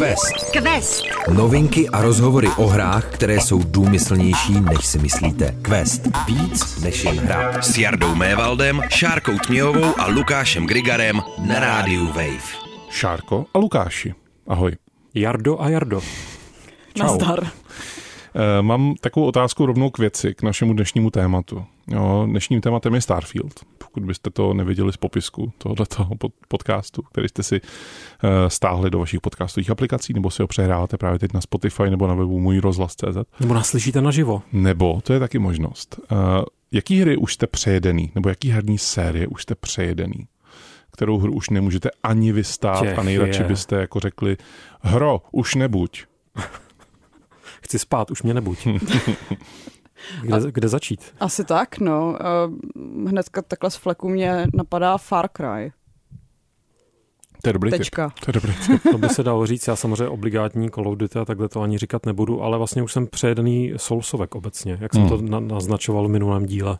Quest. Quest. Novinky a rozhovory o hrách, které jsou důmyslnější, než si myslíte. Quest. Víc než jen hra. S Jardou Mévaldem, Šárkou Tměhovou a Lukášem Grigarem na rádiu Wave. Šárko a Lukáši. Ahoj. Jardo a Jardo. Čau. Nazdar. E, mám takovou otázku rovnou k věci, k našemu dnešnímu tématu. Jo, dnešním tématem je Starfield. Pokud byste to neviděli z popisku tohoto podcastu, který jste si e, stáhli do vašich podcastových aplikací, nebo si ho přehráváte právě teď na Spotify nebo na webu můj rozhlas.cz. Nebo nás slyšíte naživo. Nebo, to je taky možnost. E, jaký hry už jste přejedený, nebo jaký herní série už jste přejedený? kterou hru už nemůžete ani vystát Těch a nejradši je. byste jako řekli, hro, už nebuď. Chci spát, už mě nebuď. Kde, a, kde začít? Asi tak, no. Hnedka takhle z fleku mě napadá Far Cry. To je dobrý Tečka. Typ. To je dobrý typ. To by se dalo říct, já samozřejmě obligátní Call of Duty a takhle to ani říkat nebudu, ale vlastně už jsem přejedený Soulsovek obecně, jak jsem hmm. to na, naznačoval v minulém díle.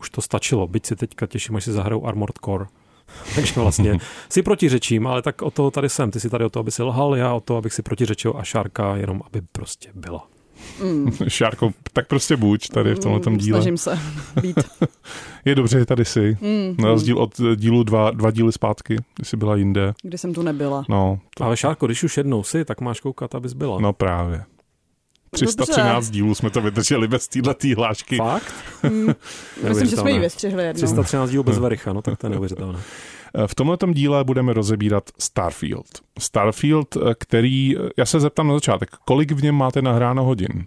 Už to stačilo, byť si teďka těším, až si zahraju Armored Core. Takže vlastně si protiřečím, ale tak o to tady jsem. Ty si tady o to, aby si lhal, já o to, abych si protiřečil a Šárka jenom, aby prostě byla. Mm. Šárko, tak prostě buď tady v tomhle mm, díle. Snažím se být. Je dobře, že tady jsi. Mm, Na rozdíl od dílu dva, dva díly zpátky, kdy jsi byla jinde. Kdy jsem tu nebyla. No, to... Ale Šárko, když už jednou si, tak máš koukat, abys byla. No právě. 313 Dobře. dílů jsme to vydrželi bez této hlášky. Fakt? Mm, myslím, že jsme ji vystřihli jednou. 313 dílů bez Vericha, no tak to je neuvěřitelné. V tomto díle budeme rozebírat Starfield. Starfield, který, já se zeptám na začátek, kolik v něm máte nahráno hodin?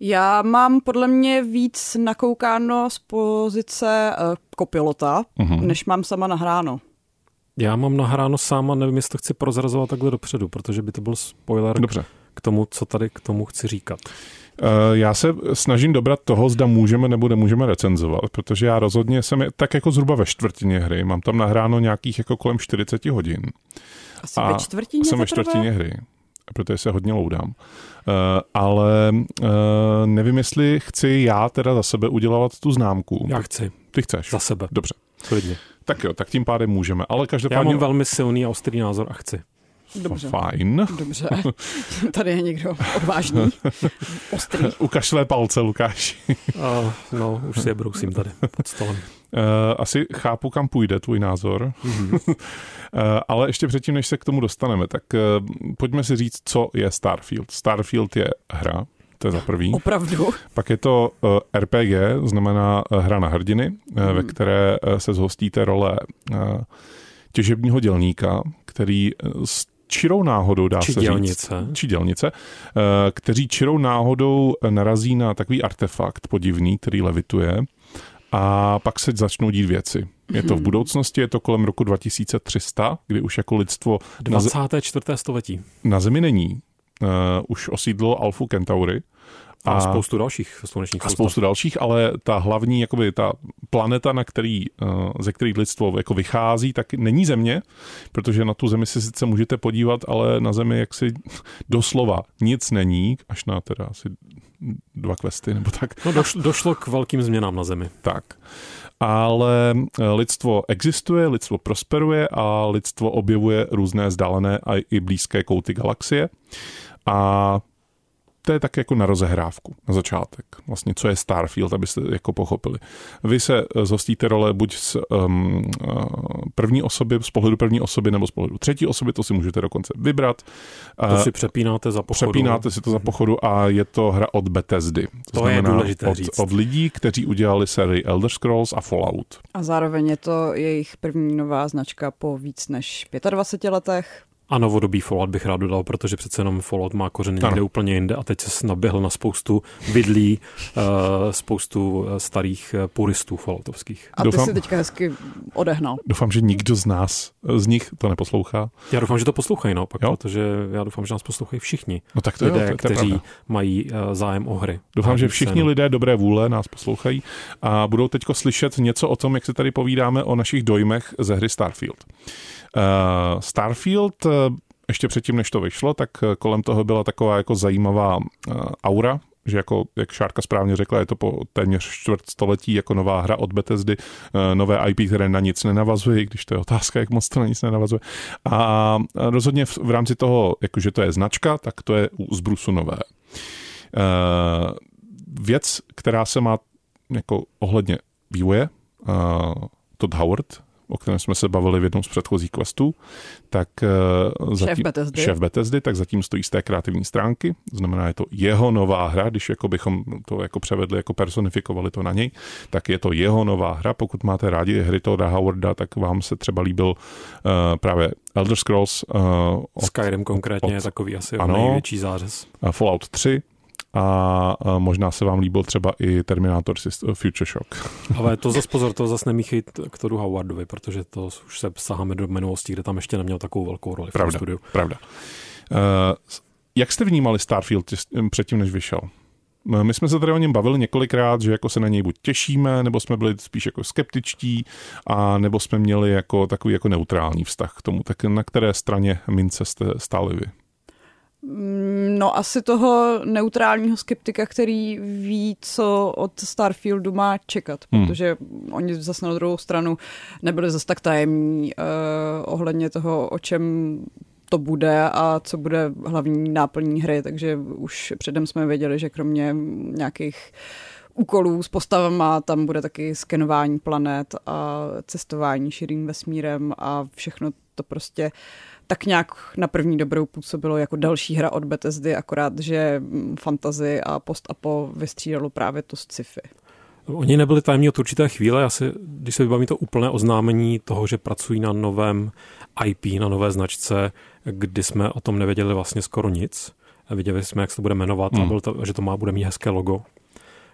Já mám podle mě víc nakoukáno z pozice uh, kopilota, uh-huh. než mám sama nahráno. Já mám nahráno sama, nevím, jestli to chci prozrazovat takhle dopředu, protože by to byl spoiler Dobře. k tomu, co tady k tomu chci říkat. Uh, já se snažím dobrat toho, zda můžeme nebo nemůžeme recenzovat, protože já rozhodně jsem tak jako zhruba ve čtvrtině hry, mám tam nahráno nějakých jako kolem 40 hodin. Asi a ve čtvrtině Jsem ve čtvrtině hry, protože se hodně loudám. Uh, ale uh, nevím, jestli chci já teda za sebe udělat tu známku. Já chci. Ty chceš? Za sebe. Dobře. Klidně. Tak jo, tak tím pádem můžeme. Ale každopádně... Já mám velmi silný a ostrý názor a chci. Dobře. Fajn. Dobře. Tady je někdo odvážný. Ostrý. Ukaž své palce, Lukáš. uh, no, už si je brousím tady pod stolem. Uh, asi chápu, kam půjde tvůj názor. Mm-hmm. uh, ale ještě předtím, než se k tomu dostaneme, tak uh, pojďme si říct, co je Starfield. Starfield je hra, to je za prvý. Opravdu. Pak je to uh, RPG, znamená uh, hra na hrdiny, mm. ve které uh, se zhostíte role uh, těžebního dělníka, který s čirou náhodou, dá či se dělnice. říct, či dělnice, kteří čirou náhodou narazí na takový artefakt podivný, který levituje a pak se začnou dít věci. Je to v mhm. budoucnosti, je to kolem roku 2300, kdy už jako lidstvo... 24. století. Na Zemi není. Uh, už osídlo Alfu Centauri a, a spoustu dalších slunečních A spoustu dalších, ale ta hlavní, jakoby ta planeta, na který, eh, ze který lidstvo jako vychází, tak není Země, protože na tu Zemi si sice můžete podívat, ale na Zemi jaksi doslova nic není, až na teda asi dva questy nebo tak. No došlo, došlo k velkým změnám na Zemi. Tak. Ale eh, lidstvo existuje, lidstvo prosperuje a lidstvo objevuje různé vzdálené a i blízké kouty galaxie. A to je tak jako na rozehrávku, na začátek. Vlastně, co je Starfield, abyste jako pochopili. Vy se eh, zhostíte role buď z um, první osoby, z pohledu první osoby, nebo z pohledu třetí osoby, to si můžete dokonce vybrat. To si přepínáte za pochodu. Přepínáte si to za pochodu a je to hra od Bethesdy. To, to je důležité od, říct. od lidí, kteří udělali sérii Elder Scrolls a Fallout. A zároveň je to jejich první nová značka po víc než 25 letech. A novodobý Fallout bych rád dodal, protože přece jenom Fallout má kořeny někde úplně jinde a teď se naběhl na spoustu vidlí, uh, spoustu eh, starých eh, puristů Falloutovských. A ty doufám, si teďka hezky odehnal. Doufám, že nikdo z nás, z nich to neposlouchá. Já doufám, že to poslouchají naopak, jo? protože já doufám, že nás poslouchají všichni no tak to lidé, jo, to, to kteří mají uh, zájem o hry. Doufám, že všichni scénu. lidé dobré vůle nás poslouchají a budou teďko slyšet něco o tom, jak se tady povídáme o našich dojmech ze hry Starfield. Uh, Starfield ještě předtím, než to vyšlo, tak kolem toho byla taková jako zajímavá aura, že jako, jak Šárka správně řekla, je to po téměř čtvrt století jako nová hra od Bethesdy, eh, nové IP, které na nic nenavazuje, když to je otázka, jak moc to na nic nenavazuje. A rozhodně v, v rámci toho, jakože to je značka, tak to je z Brusu nové. Věc, která se má jako ohledně vývoje, Todd Howard, o kterém jsme se bavili v jednom z předchozích questů, tak uh, zatím, šéf, Bethesdy. šéf Bethesdy, tak zatím stojí z té kreativní stránky, znamená, je to jeho nová hra, když jako bychom to jako převedli, jako personifikovali to na něj, tak je to jeho nová hra, pokud máte rádi hry Todda Howarda, tak vám se třeba líbil uh, právě Elder Scrolls. Uh, od, Skyrim konkrétně od, je takový asi ano, největší zářez. Fallout 3, a možná se vám líbil třeba i Terminator Future Shock. Ale to zase pozor, to zase nemíchej k Todu Howardovi, protože to už se saháme do minulosti, kde tam ještě neměl takovou velkou roli pravda, v tom studiu. Pravda. Uh, jak jste vnímali Starfield předtím, než vyšel? My jsme se tady o něm bavili několikrát, že jako se na něj buď těšíme, nebo jsme byli spíš jako skeptičtí, a nebo jsme měli jako takový jako neutrální vztah k tomu. Tak na které straně mince jste stáli vy? Mm, no asi toho neutrálního skeptika, který ví, co od Starfieldu má čekat, hmm. protože oni zase na druhou stranu nebyli zase tak tajemní uh, ohledně toho, o čem to bude a co bude hlavní náplní hry, takže už předem jsme věděli, že kromě nějakých úkolů s postavama, tam bude taky skenování planet a cestování širým vesmírem a všechno to prostě tak nějak na první dobrou působilo jako další hra od Bethesdy, akorát, že fantazy a post-apo vystřídalo právě to z sci-fi. Oni nebyli tajemní od určité chvíle, asi, když se vybavím to úplné oznámení toho, že pracují na novém IP, na nové značce, kdy jsme o tom nevěděli vlastně skoro nic. Viděli jsme, jak se to bude jmenovat hmm. a byl to, že to má, bude mít hezké logo,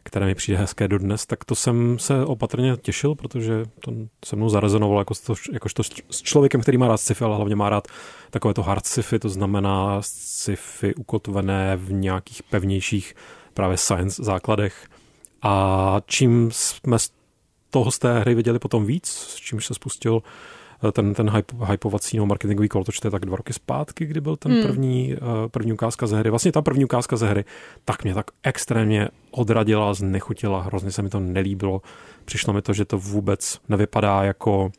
které mi přijde hezké dodnes, tak to jsem se opatrně těšil, protože to se mnou zarezonovalo jako to, jakožto s člověkem, který má rád sci-fi, ale hlavně má rád takové to hard sci-fi, to znamená sci-fi ukotvené v nějakých pevnějších právě science základech. A čím jsme z toho z té hry viděli potom víc, s čímž se spustil ten, ten hype, hypovací nebo marketingový kolotoč, to je tak dva roky zpátky, kdy byl ten hmm. první, eh, první ukázka ze hry. Vlastně ta první ukázka ze hry tak mě tak extrémně odradila, znechutila, hrozně se mi to nelíbilo. Přišlo mi to, že to vůbec nevypadá jako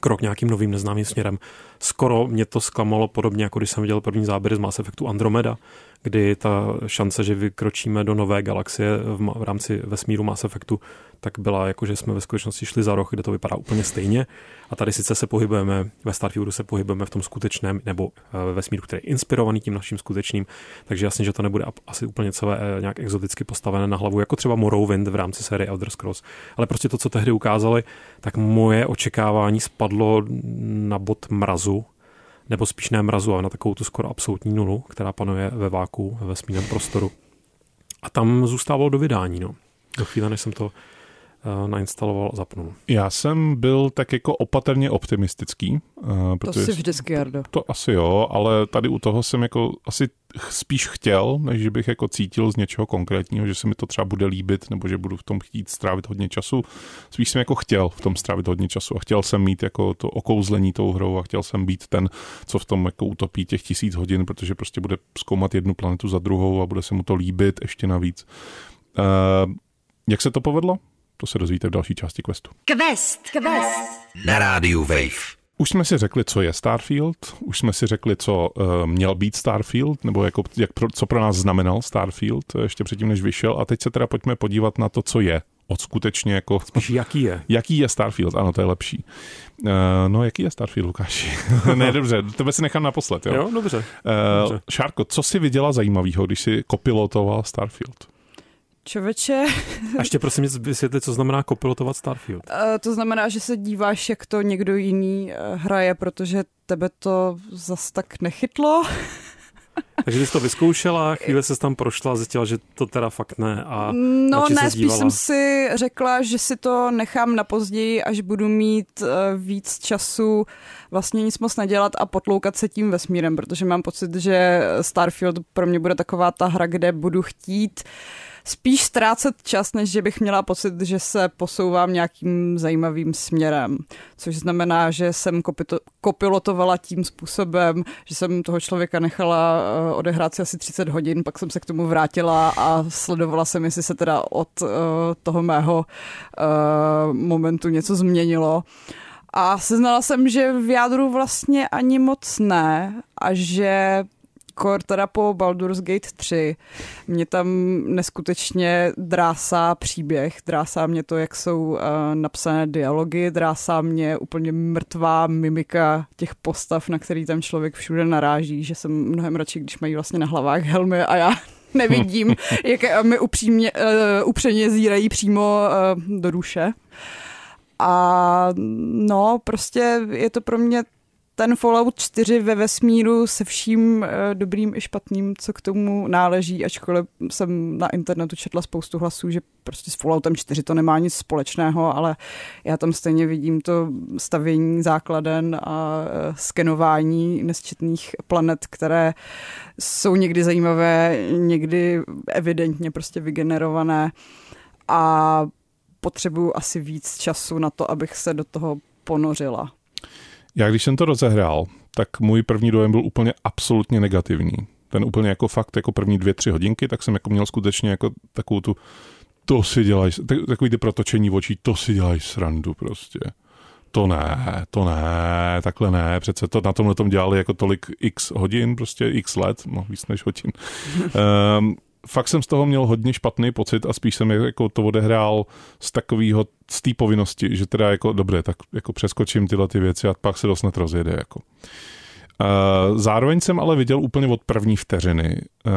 krok nějakým novým neznámým směrem. Skoro mě to zklamalo podobně, jako když jsem viděl první záběry z Mass Effectu Andromeda, kdy ta šance, že vykročíme do nové galaxie v, v rámci vesmíru Mass Effectu, tak byla jako, že jsme ve skutečnosti šli za roh, kde to vypadá úplně stejně. A tady sice se pohybujeme, ve Starfieldu se pohybujeme v tom skutečném, nebo eh, ve vesmíru, který je inspirovaný tím naším skutečným, takže jasně, že to nebude asi úplně celé eh, nějak exoticky postavené na hlavu, jako třeba Morrowind v rámci série Elder Scrolls. Ale prostě to, co tehdy ukázali, tak moje očekávání spadlo na bod mrazu, nebo spíš ne mrazu, ale na takovou tu skoro absolutní nulu, která panuje ve váku, ve vesmírném prostoru. A tam zůstávalo do vydání, no. Do chvíle, než jsem to nainstaloval a zapnul. Já jsem byl tak jako opatrně optimistický. Uh, protože to si vždycky, Jardo. To asi jo, ale tady u toho jsem jako asi spíš chtěl, než že bych jako cítil z něčeho konkrétního, že se mi to třeba bude líbit, nebo že budu v tom chtít strávit hodně času. Spíš jsem jako chtěl v tom strávit hodně času a chtěl jsem mít jako to okouzlení tou hrou a chtěl jsem být ten, co v tom jako utopí těch tisíc hodin, protože prostě bude zkoumat jednu planetu za druhou a bude se mu to líbit ještě navíc. Uh, jak se to povedlo? To se dozvíte v další části questu. Quest. Quest. Na rádiu Wave. Už jsme si řekli, co je Starfield, už jsme si řekli, co uh, měl být Starfield, nebo jako, jak pro, co pro nás znamenal Starfield eh, ještě předtím, než vyšel. A teď se teda pojďme podívat na to, co je. Od skutečně jako... Spíš jaký je. Jaký je Starfield, ano, to je lepší. Uh, no, jaký je Starfield, Lukáši? ne, dobře, tebe si nechám naposled, jo? Jo, dobře. Uh, dobře. Šárko, co si viděla zajímavého, když si kopilotoval Starfield? Čověče. A ještě prosím vysvětlit, co znamená kopilotovat Starfield. Uh, to znamená, že se díváš, jak to někdo jiný uh, hraje, protože tebe to zas tak nechytlo. Takže jsi to vyzkoušela, chvíli se tam prošla a zjistila, že to teda fakt ne. A no ne, spíš jsem si řekla, že si to nechám na později, až budu mít uh, víc času vlastně nic moc nedělat a potloukat se tím vesmírem, protože mám pocit, že Starfield pro mě bude taková ta hra, kde budu chtít uh, spíš ztrácet čas, než že bych měla pocit, že se posouvám nějakým zajímavým směrem. Což znamená, že jsem kopilotovala tím způsobem, že jsem toho člověka nechala uh, odehrát si asi 30 hodin, pak jsem se k tomu vrátila a sledovala jsem, jestli se teda od uh, toho mého uh, momentu něco změnilo. A seznala jsem, že v jádru vlastně ani moc ne a že kor teda po Baldur's Gate 3 mě tam neskutečně drásá příběh, drásá mě to, jak jsou uh, napsané dialogy, drásá mě úplně mrtvá mimika těch postav, na který tam člověk všude naráží, že jsem mnohem radši, když mají vlastně na hlavách helmy a já nevidím, jak mi upřímně, uh, upřeně zírají přímo uh, do duše. A no, prostě je to pro mě ten Fallout 4 ve vesmíru se vším eh, dobrým i špatným, co k tomu náleží, ačkoliv jsem na internetu četla spoustu hlasů, že prostě s Falloutem 4 to nemá nic společného, ale já tam stejně vidím to stavění základen a eh, skenování nesčetných planet, které jsou někdy zajímavé, někdy evidentně prostě vygenerované a potřebuju asi víc času na to, abych se do toho ponořila. Já když jsem to rozehrál, tak můj první dojem byl úplně absolutně negativní. Ten úplně jako fakt, jako první dvě, tři hodinky, tak jsem jako měl skutečně jako takovou tu, to si dělají, takový ty protočení očí, to si dělají srandu prostě. To ne, to ne, takhle ne, přece to na tomhle tom dělali jako tolik x hodin, prostě x let, no víc než hodin. um, fakt jsem z toho měl hodně špatný pocit a spíš jsem jako to odehrál z takového, z té povinnosti, že teda jako dobré, tak jako přeskočím tyhle ty věci a pak se dost rozjede jako. Eh, zároveň jsem ale viděl úplně od první vteřiny, eh,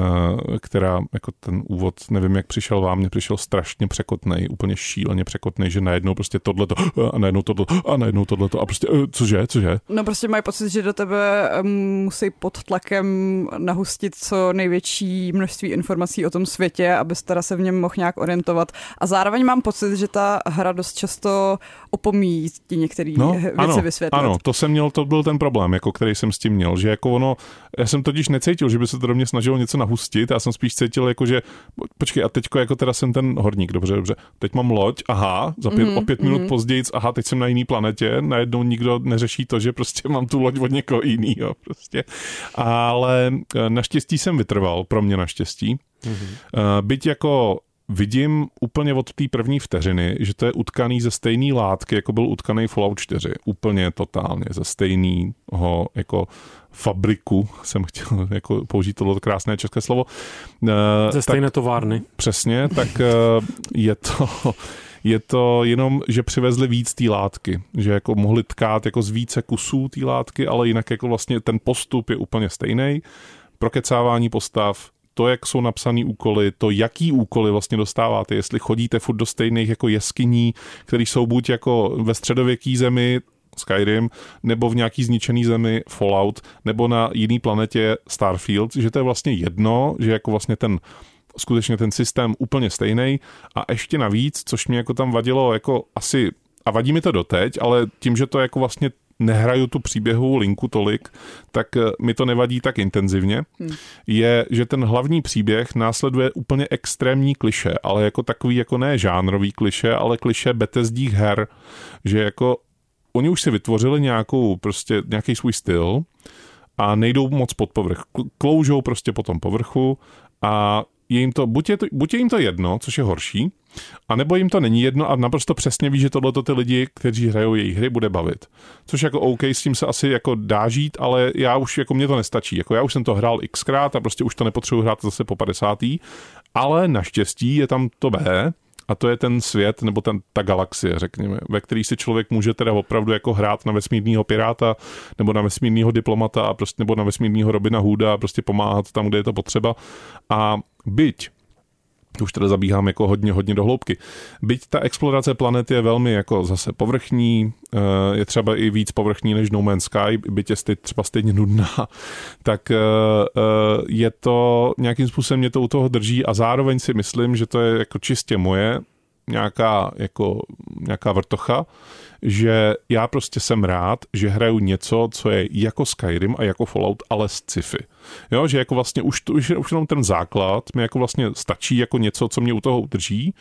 která jako ten úvod, nevím, jak přišel vám, mě přišel strašně překotnej, úplně šíleně překotnej, že najednou prostě tohleto a najednou tohleto a najednou tohleto a prostě eh, cože, cože? No prostě mají pocit, že do tebe musí pod tlakem nahustit co největší množství informací o tom světě, abys teda se v něm mohl nějak orientovat. A zároveň mám pocit, že ta hra dost často opomíjí ti některé no, věci ano, vysvětlit. Ano, to jsem měl, to byl ten problém, jako který jsem s tím měl, že jako ono, já jsem totiž necítil, že by se to do mě snažilo něco nahustit, já jsem spíš cítil jako, že počkej, a teďko jako teda jsem ten horník, dobře, dobře, teď mám loď, aha, za pět, mm-hmm, o pět minut mm-hmm. později, aha, teď jsem na jiný planetě, najednou nikdo neřeší to, že prostě mám tu loď od někoho jiného, prostě. Ale eh, naštěstí jsem vytrval, pro mě naštěstí. Mm-hmm. Byť jako vidím úplně od té první vteřiny, že to je utkaný ze stejné látky, jako byl utkaný Fallout 4. Úplně totálně ze stejného jako fabriku, jsem chtěl jako použít tohle krásné české slovo. Eh, ze stejné tak, továrny. Přesně, tak eh, je to je to jenom, že přivezli víc té látky, že jako mohli tkát jako z více kusů té látky, ale jinak jako vlastně ten postup je úplně stejný. Prokecávání postav, to, jak jsou napsané úkoly, to, jaký úkoly vlastně dostáváte, jestli chodíte furt do stejných jako jeskyní, které jsou buď jako ve středověký zemi, Skyrim, nebo v nějaký zničený zemi Fallout, nebo na jiný planetě Starfield, že to je vlastně jedno, že jako vlastně ten skutečně ten systém úplně stejný a ještě navíc, což mě jako tam vadilo jako asi a vadí mi to doteď, ale tím, že to jako vlastně nehraju tu příběhovou linku tolik, tak eh, mi to nevadí tak intenzivně, hmm. je, že ten hlavní příběh následuje úplně extrémní kliše, ale jako takový jako ne žánrový kliše, ale kliše betezdích her, že jako oni už si vytvořili nějakou prostě nějaký svůj styl a nejdou moc pod povrch. Kloužou prostě po tom povrchu a je jim to, buď je, to, buď je jim to jedno, což je horší, a nebo jim to není jedno a naprosto přesně ví, že tohle ty lidi, kteří hrajou jejich hry, bude bavit. Což jako OK, s tím se asi jako dá žít, ale já už, jako mě to nestačí. Jako já už jsem to hrál xkrát a prostě už to nepotřebuji hrát zase po 50. Ale naštěstí je tam to B, a to je ten svět, nebo ten, ta galaxie, řekněme, ve který si člověk může teda opravdu jako hrát na vesmírního piráta, nebo na vesmírního diplomata, a prostě, nebo na vesmírního Robina Hooda a prostě pomáhat tam, kde je to potřeba. A byť už teda zabíhám jako hodně, hodně do hloubky. Byť ta explorace planety je velmi jako zase povrchní, eh, je třeba i víc povrchní než No Man's Sky, byť je třeba stejně nudná, tak eh, eh, je to nějakým způsobem mě to u toho drží a zároveň si myslím, že to je jako čistě moje nějaká, jako, nějaká vrtocha, že já prostě jsem rád, že hraju něco, co je jako Skyrim a jako Fallout, ale z sci-fi. Jo, že jako vlastně už, už, už jenom ten základ mi jako vlastně stačí jako něco, co mě u toho udrží.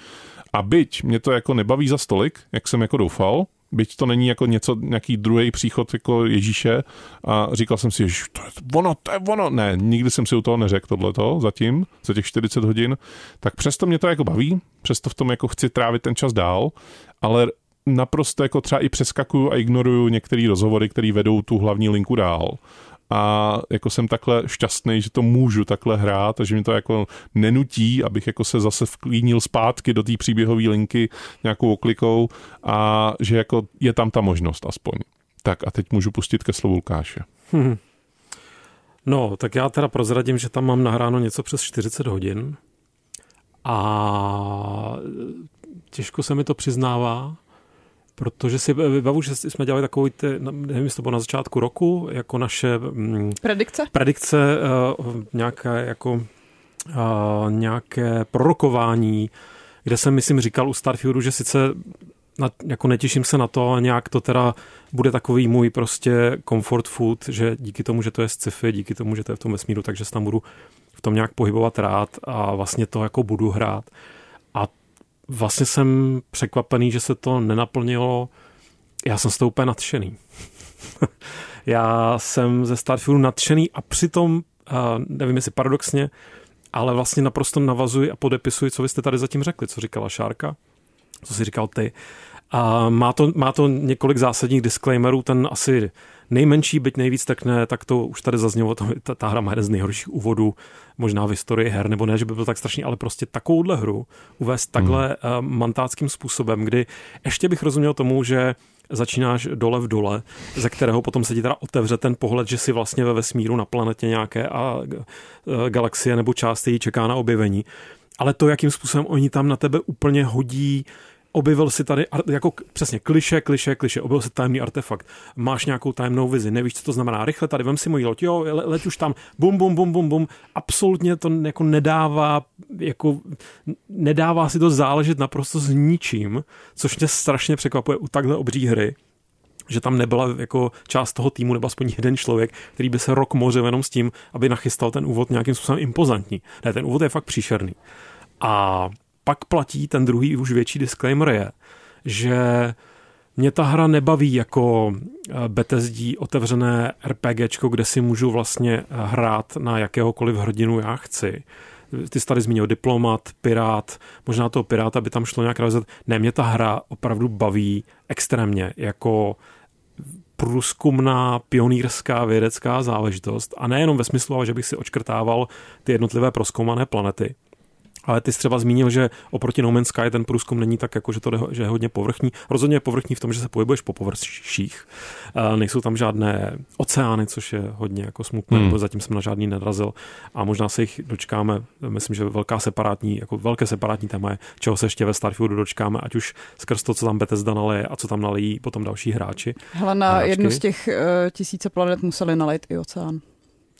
A byť mě to jako nebaví za stolik, jak jsem jako doufal, byť to není jako něco, nějaký druhý příchod jako Ježíše a říkal jsem si, že to je ono, to je ono. Ne, nikdy jsem si u toho neřekl tohleto zatím, za těch 40 hodin, tak přesto mě to jako baví, přesto v tom jako chci trávit ten čas dál, ale naprosto jako třeba i přeskakuju a ignoruju některé rozhovory, které vedou tu hlavní linku dál a jako jsem takhle šťastný, že to můžu takhle hrát a že mi to jako nenutí, abych jako se zase vklínil zpátky do té příběhové linky nějakou oklikou a že jako je tam ta možnost aspoň. Tak a teď můžu pustit ke slovu Lukáše. Hmm. No, tak já teda prozradím, že tam mám nahráno něco přes 40 hodin a těžko se mi to přiznává, Protože si vybavu, že jsme dělali takový, ty, nevím, jestli to bylo na začátku roku, jako naše... Mm, predikce? Predikce, uh, nějaké, jako, uh, nějaké prorokování, kde jsem, myslím, říkal u Starfieldu, že sice na, jako netěším se na to, ale nějak to teda bude takový můj prostě comfort food, že díky tomu, že to je sci-fi, díky tomu, že to je v tom vesmíru, takže se tam budu v tom nějak pohybovat rád a vlastně to jako budu hrát. Vlastně jsem překvapený, že se to nenaplnilo. Já jsem z toho úplně nadšený. Já jsem ze Starfieldu nadšený a přitom, nevím jestli paradoxně, ale vlastně naprosto navazuji a podepisuji, co vy jste tady zatím řekli, co říkala Šárka, co si říkal ty. A má to, má to několik zásadních disclaimerů, ten asi nejmenší, byť nejvíc, tak ne, tak to už tady zaznělo, to, ta, ta hra má jeden z nejhorších úvodů možná v historii her, nebo ne, že by byl tak strašný, ale prostě takovouhle hru uvést takhle hmm. uh, mantáckým způsobem, kdy ještě bych rozuměl tomu, že začínáš dole v dole, ze kterého potom se ti teda otevře ten pohled, že si vlastně ve vesmíru na planetě nějaké a uh, galaxie nebo část její čeká na objevení. Ale to, jakým způsobem oni tam na tebe úplně hodí objevil si tady jako přesně kliše, kliše, kliše, objevil si tajemný artefakt, máš nějakou tajemnou vizi, nevíš, co to znamená, rychle tady vem si moji loď, jo, le, leď už tam, bum, bum, bum, bum, bum, absolutně to jako nedává, jako nedává si to záležet naprosto s ničím, což mě strašně překvapuje u takhle obří hry, že tam nebyla jako část toho týmu nebo aspoň jeden člověk, který by se rok mořil jenom s tím, aby nachystal ten úvod nějakým způsobem impozantní. Ne, ten úvod je fakt příšerný. A pak platí ten druhý už větší disclaimer je, že mě ta hra nebaví jako eh, Bethesdí otevřené RPGčko, kde si můžu vlastně eh, hrát na jakéhokoliv hrdinu já chci. Ty jsi tady zmínil diplomat, pirát, možná toho piráta by tam šlo nějak realizovat. Ne, mě ta hra opravdu baví extrémně jako průzkumná, pionýrská vědecká záležitost. A nejenom ve smyslu, že bych si očkrtával ty jednotlivé proskoumané planety, ale ty jsi třeba zmínil, že oproti No Man's Sky ten průzkum není tak, jako že to že je hodně povrchní. Rozhodně je povrchní v tom, že se pohybuješ po površích. Nejsou tam žádné oceány, což je hodně jako smutné, hmm. zatím jsem na žádný nerazil a možná se jich dočkáme. Myslím, že velká separátní, jako velké separátní téma je, čeho se ještě ve Starfieldu dočkáme, ať už skrz to, co tam Bethesda naleje a co tam nalejí potom další hráči. Hele, na hráčky. jednu z těch uh, tisíce planet museli nalejt i oceán.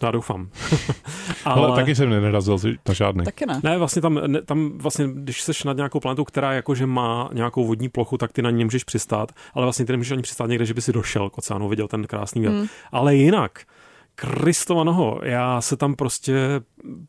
Já doufám. ale... ale taky jsem nenarazil na žádný. Taky ne. Ne, vlastně tam, ne, tam vlastně, když seš nad nějakou planetu, která jakože má nějakou vodní plochu, tak ty na ní nemůžeš přistát, ale vlastně ty nemůžeš ani přistát někde, že by si došel k oceánu, viděl ten krásný věd. Hmm. Ale jinak, Kristova noho, já se tam prostě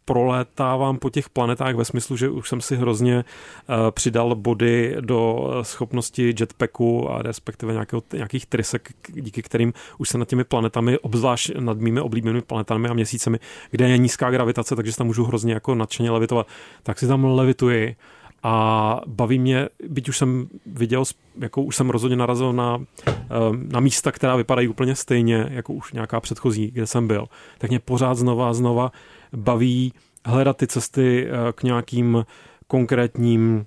prolétávám po těch planetách ve smyslu, že už jsem si hrozně uh, přidal body do schopnosti jetpacku a respektive nějakého, nějakých trysek, díky kterým už se nad těmi planetami, obzvlášť nad mými oblíbenými planetami a měsícemi, kde je nízká gravitace, takže se tam můžu hrozně jako nadšeně levitovat, tak si tam levituji a baví mě, byť už jsem viděl, jako už jsem rozhodně narazil na, ehm, na místa, která vypadají úplně stejně, jako už nějaká předchozí, kde jsem byl, tak mě pořád znova a znova baví hledat ty cesty eh, k nějakým konkrétním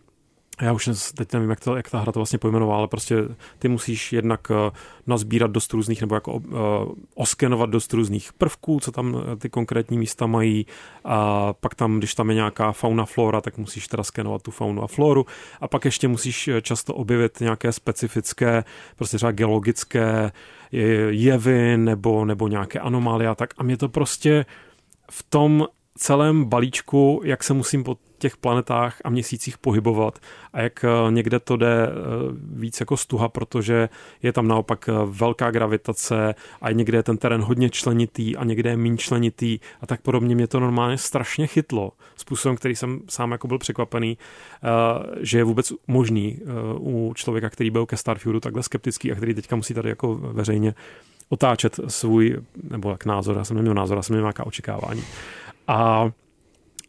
já už teď nevím, jak, to, jak ta hra to vlastně pojmenovala, ale prostě ty musíš jednak uh, nazbírat dost různých, nebo jako uh, oskenovat dost různých prvků, co tam uh, ty konkrétní místa mají. A pak tam, když tam je nějaká fauna, flora, tak musíš teda skenovat tu faunu a floru. A pak ještě musíš často objevit nějaké specifické, prostě třeba geologické jevy nebo, nebo nějaké anomálie a tak. A mě to prostě v tom celém balíčku, jak se musím těch planetách a měsících pohybovat a jak eh, někde to jde eh, víc jako stuha, protože je tam naopak velká gravitace a někde je ten terén hodně členitý a někde je méně členitý a tak podobně. Mě to normálně strašně chytlo způsobem, který jsem sám jako byl překvapený, že je vůbec možný u člověka, který byl ke Starfieldu takhle skeptický a který teďka musí tady jako veřejně otáčet svůj, nebo jak názor, já jsem neměl názor, já jsem měl nějaká očekávání. A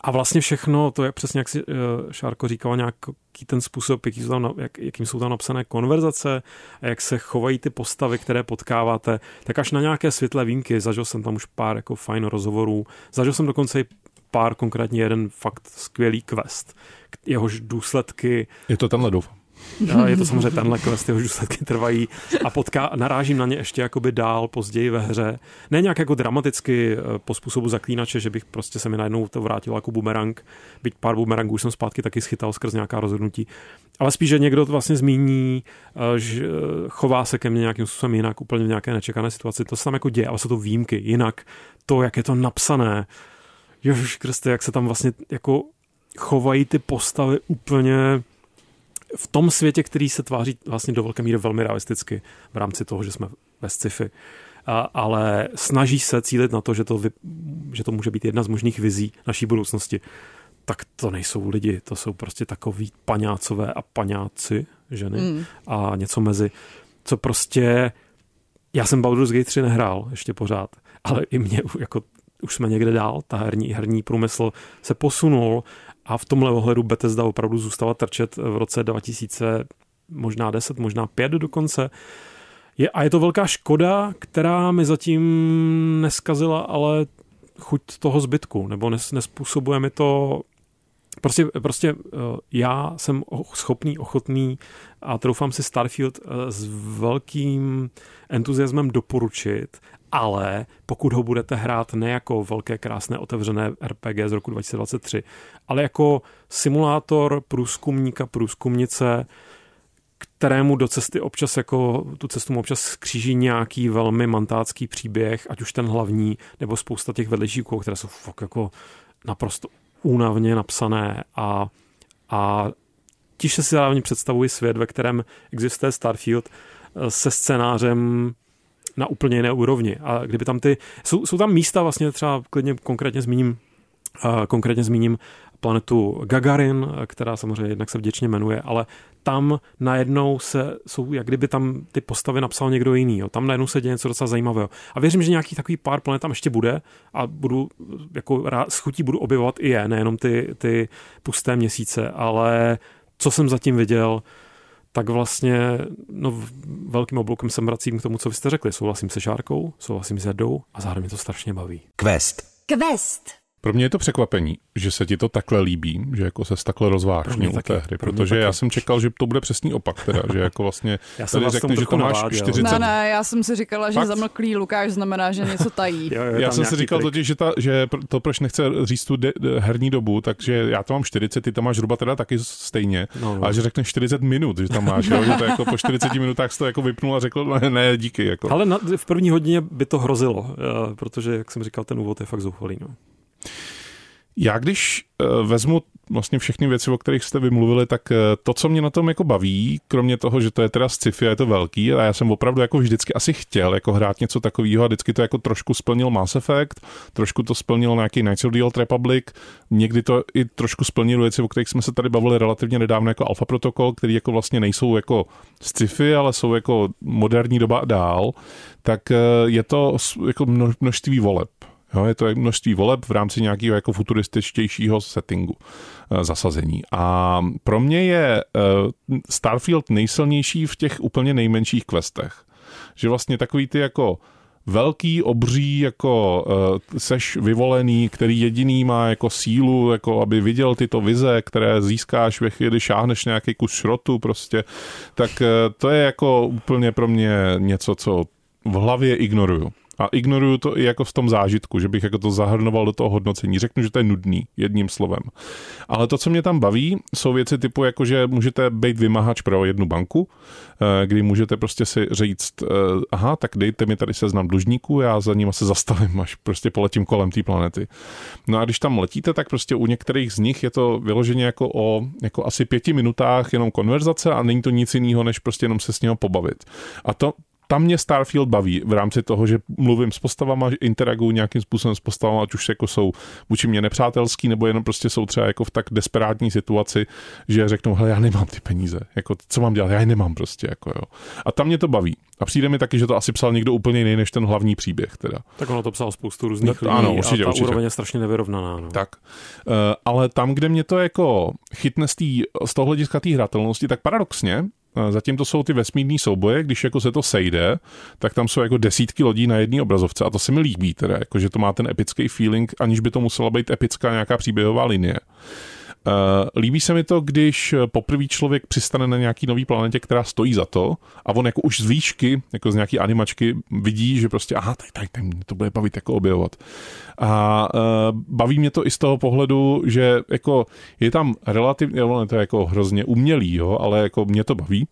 a vlastně všechno, to je přesně, jak si uh, Šárko říkal, nějaký ten způsob, jaký jsou tam, jak, jakým jsou tam napsané konverzace a jak se chovají ty postavy, které potkáváte, tak až na nějaké světlé výjimky, zažil jsem tam už pár jako fajn rozhovorů, zažil jsem dokonce i pár, konkrétně jeden fakt skvělý quest, jehož důsledky... Je to tenhle doufám. Je to samozřejmě tenhle quest, jeho důsledky trvají a potká, narážím na ně ještě jakoby dál později ve hře. Ne nějak jako dramaticky eh, po způsobu zaklínače, že bych prostě se mi najednou to vrátil jako bumerang, byť pár bumerangů jsem zpátky taky schytal skrz nějaká rozhodnutí. Ale spíš, že někdo to vlastně zmíní, eh, že eh, chová se ke mně nějakým způsobem jinak, úplně v nějaké nečekané situaci. To se tam jako děje, ale jsou to výjimky. Jinak to, jak je to napsané, Kriste, jak se tam vlastně jako chovají ty postavy úplně v tom světě, který se tváří vlastně do velké míry velmi realisticky v rámci toho, že jsme ve sci-fi. A, ale snaží se cílit na to, že to, vy, že to může být jedna z možných vizí naší budoucnosti. Tak to nejsou lidi, to jsou prostě takový paňácové a paňáci, ženy mm. a něco mezi, co prostě já jsem Baldur's Gate 3 nehrál ještě pořád, ale i mě jako už jsme někde dál, ta herní, herní průmysl se posunul a v tomhle ohledu Bethesda opravdu zůstala trčet v roce 2000, možná 10, možná 5 dokonce. Je, a je to velká škoda, která mi zatím neskazila, ale chuť toho zbytku, nebo nes, nespůsobuje mi to Prostě, prostě eh, já jsem schopný, ochotný a troufám si Starfield eh, s velkým entuziasmem doporučit ale pokud ho budete hrát ne jako velké, krásné, otevřené RPG z roku 2023, ale jako simulátor průzkumníka, průzkumnice, kterému do cesty občas jako tu cestu mu občas skříží nějaký velmi mantácký příběh, ať už ten hlavní, nebo spousta těch vedlejšíků, které jsou fakt jako naprosto únavně napsané a, a tiše si zároveň představuji svět, ve kterém existuje Starfield eh, se scénářem na úplně jiné úrovni. A kdyby tam ty, jsou, jsou tam místa vlastně třeba klidně konkrétně zmíním, uh, konkrétně zmíním planetu Gagarin, která samozřejmě jednak se vděčně jmenuje, ale tam najednou se, jsou, jak kdyby tam ty postavy napsal někdo jiný. Jo. Tam najednou se děje něco docela zajímavého. A věřím, že nějaký takový pár planet tam ještě bude a budu jako rád, s chutí budu objevovat i je, nejenom ty, ty pusté měsíce, ale co jsem zatím viděl, tak vlastně no, velkým obloukem se vracím k tomu, co vy jste řekli. Souhlasím se Šárkou, souhlasím s Jadou a zároveň to strašně baví. Quest. Quest. Pro mě je to překvapení, že se ti to takhle líbí, že jako se takhle rozvážně u té hry, pro protože taky. já jsem čekal, že to bude přesný opak, teda, že jako vlastně já jsem tady řekne, že to máš 40... Ne, ne, já jsem si říkala, že zamlklý Lukáš znamená, že něco tají. jo, jo, já jsem si říkal totiž, že, ta, že to proč nechce říct tu de, de, herní dobu, takže já to mám 40, ty tam máš zhruba teda taky stejně, no, no. a že řekne 40 minut, že tam máš, jo, že to jako po 40 minutách to jako vypnul a řekl, ne, ne díky. Jako. Ale na, v první hodině by to hrozilo, eh, protože, jak jsem říkal, ten úvod je fakt zoufalý. No. Já když uh, vezmu vlastně všechny věci, o kterých jste vymluvili, tak uh, to, co mě na tom jako baví, kromě toho, že to je teda sci-fi a je to velký, a já jsem opravdu jako vždycky asi chtěl jako hrát něco takového a vždycky to jako trošku splnil Mass Effect, trošku to splnil nějaký Knights of the Old Republic, někdy to i trošku splnilo věci, o kterých jsme se tady bavili relativně nedávno jako Alpha Protocol, který jako vlastně nejsou jako sci-fi, ale jsou jako moderní doba dál, tak uh, je to jako množství voleb. Jo, je to množství voleb v rámci nějakého jako futurističtějšího settingu eh, zasazení. A pro mě je eh, Starfield nejsilnější v těch úplně nejmenších questech. Že vlastně takový ty jako velký, obří, jako uh, seš vyvolený, který jediný má jako sílu, jako aby viděl tyto vize, které získáš ve chvíli, šáhneš nějaký kus šrotu prostě, tak uh, to je jako úplně pro mě něco, co v hlavě ignoruju. A ignoruju to i jako v tom zážitku, že bych jako to zahrnoval do toho hodnocení. Řeknu, že to je nudný, jedním slovem. Ale to, co mě tam baví, jsou věci typu, jako že můžete být vymahač pro jednu banku, eh, kdy můžete prostě si říct, eh, aha, tak dejte mi tady seznam dlužníků, já za ním se zastavím, až prostě poletím kolem té planety. No a když tam letíte, tak prostě u některých z nich je to vyloženě jako o jako asi pěti minutách jenom konverzace a není to nic jiného, než prostě jenom se s ním pobavit. A to, tam mě Starfield baví v rámci toho, že mluvím s postavama, že interaguju nějakým způsobem s postavama, ať už jako jsou vůči mě nepřátelský, nebo jenom prostě jsou třeba jako v tak desperátní situaci, že řeknou, hele, já nemám ty peníze, jako co mám dělat, já je nemám prostě, jako jo. A tam mě to baví. A přijde mi taky, že to asi psal někdo úplně jiný než ten hlavní příběh. Teda. Tak ono to psal spoustu různých lidí ano, určitě, a ta určitě. úroveň je strašně nevyrovnaná. No. Tak, uh, ale tam, kde mě to jako chytne z, tý, z toho hlediska té hratelnosti, tak paradoxně Zatím to jsou ty vesmírné souboje, když jako se to sejde, tak tam jsou jako desítky lodí na jedné obrazovce a to se mi líbí teda, jako že to má ten epický feeling, aniž by to musela být epická nějaká příběhová linie. Uh, líbí se mi to, když poprvé člověk přistane na nějaký nový planetě, která stojí za to a on jako už z výšky, jako z nějaký animačky vidí, že prostě aha, tak, tak, tak to bude bavit jako objevovat. A uh, baví mě to i z toho pohledu, že jako je tam relativně, to je jako hrozně umělý, jo, ale jako mě to baví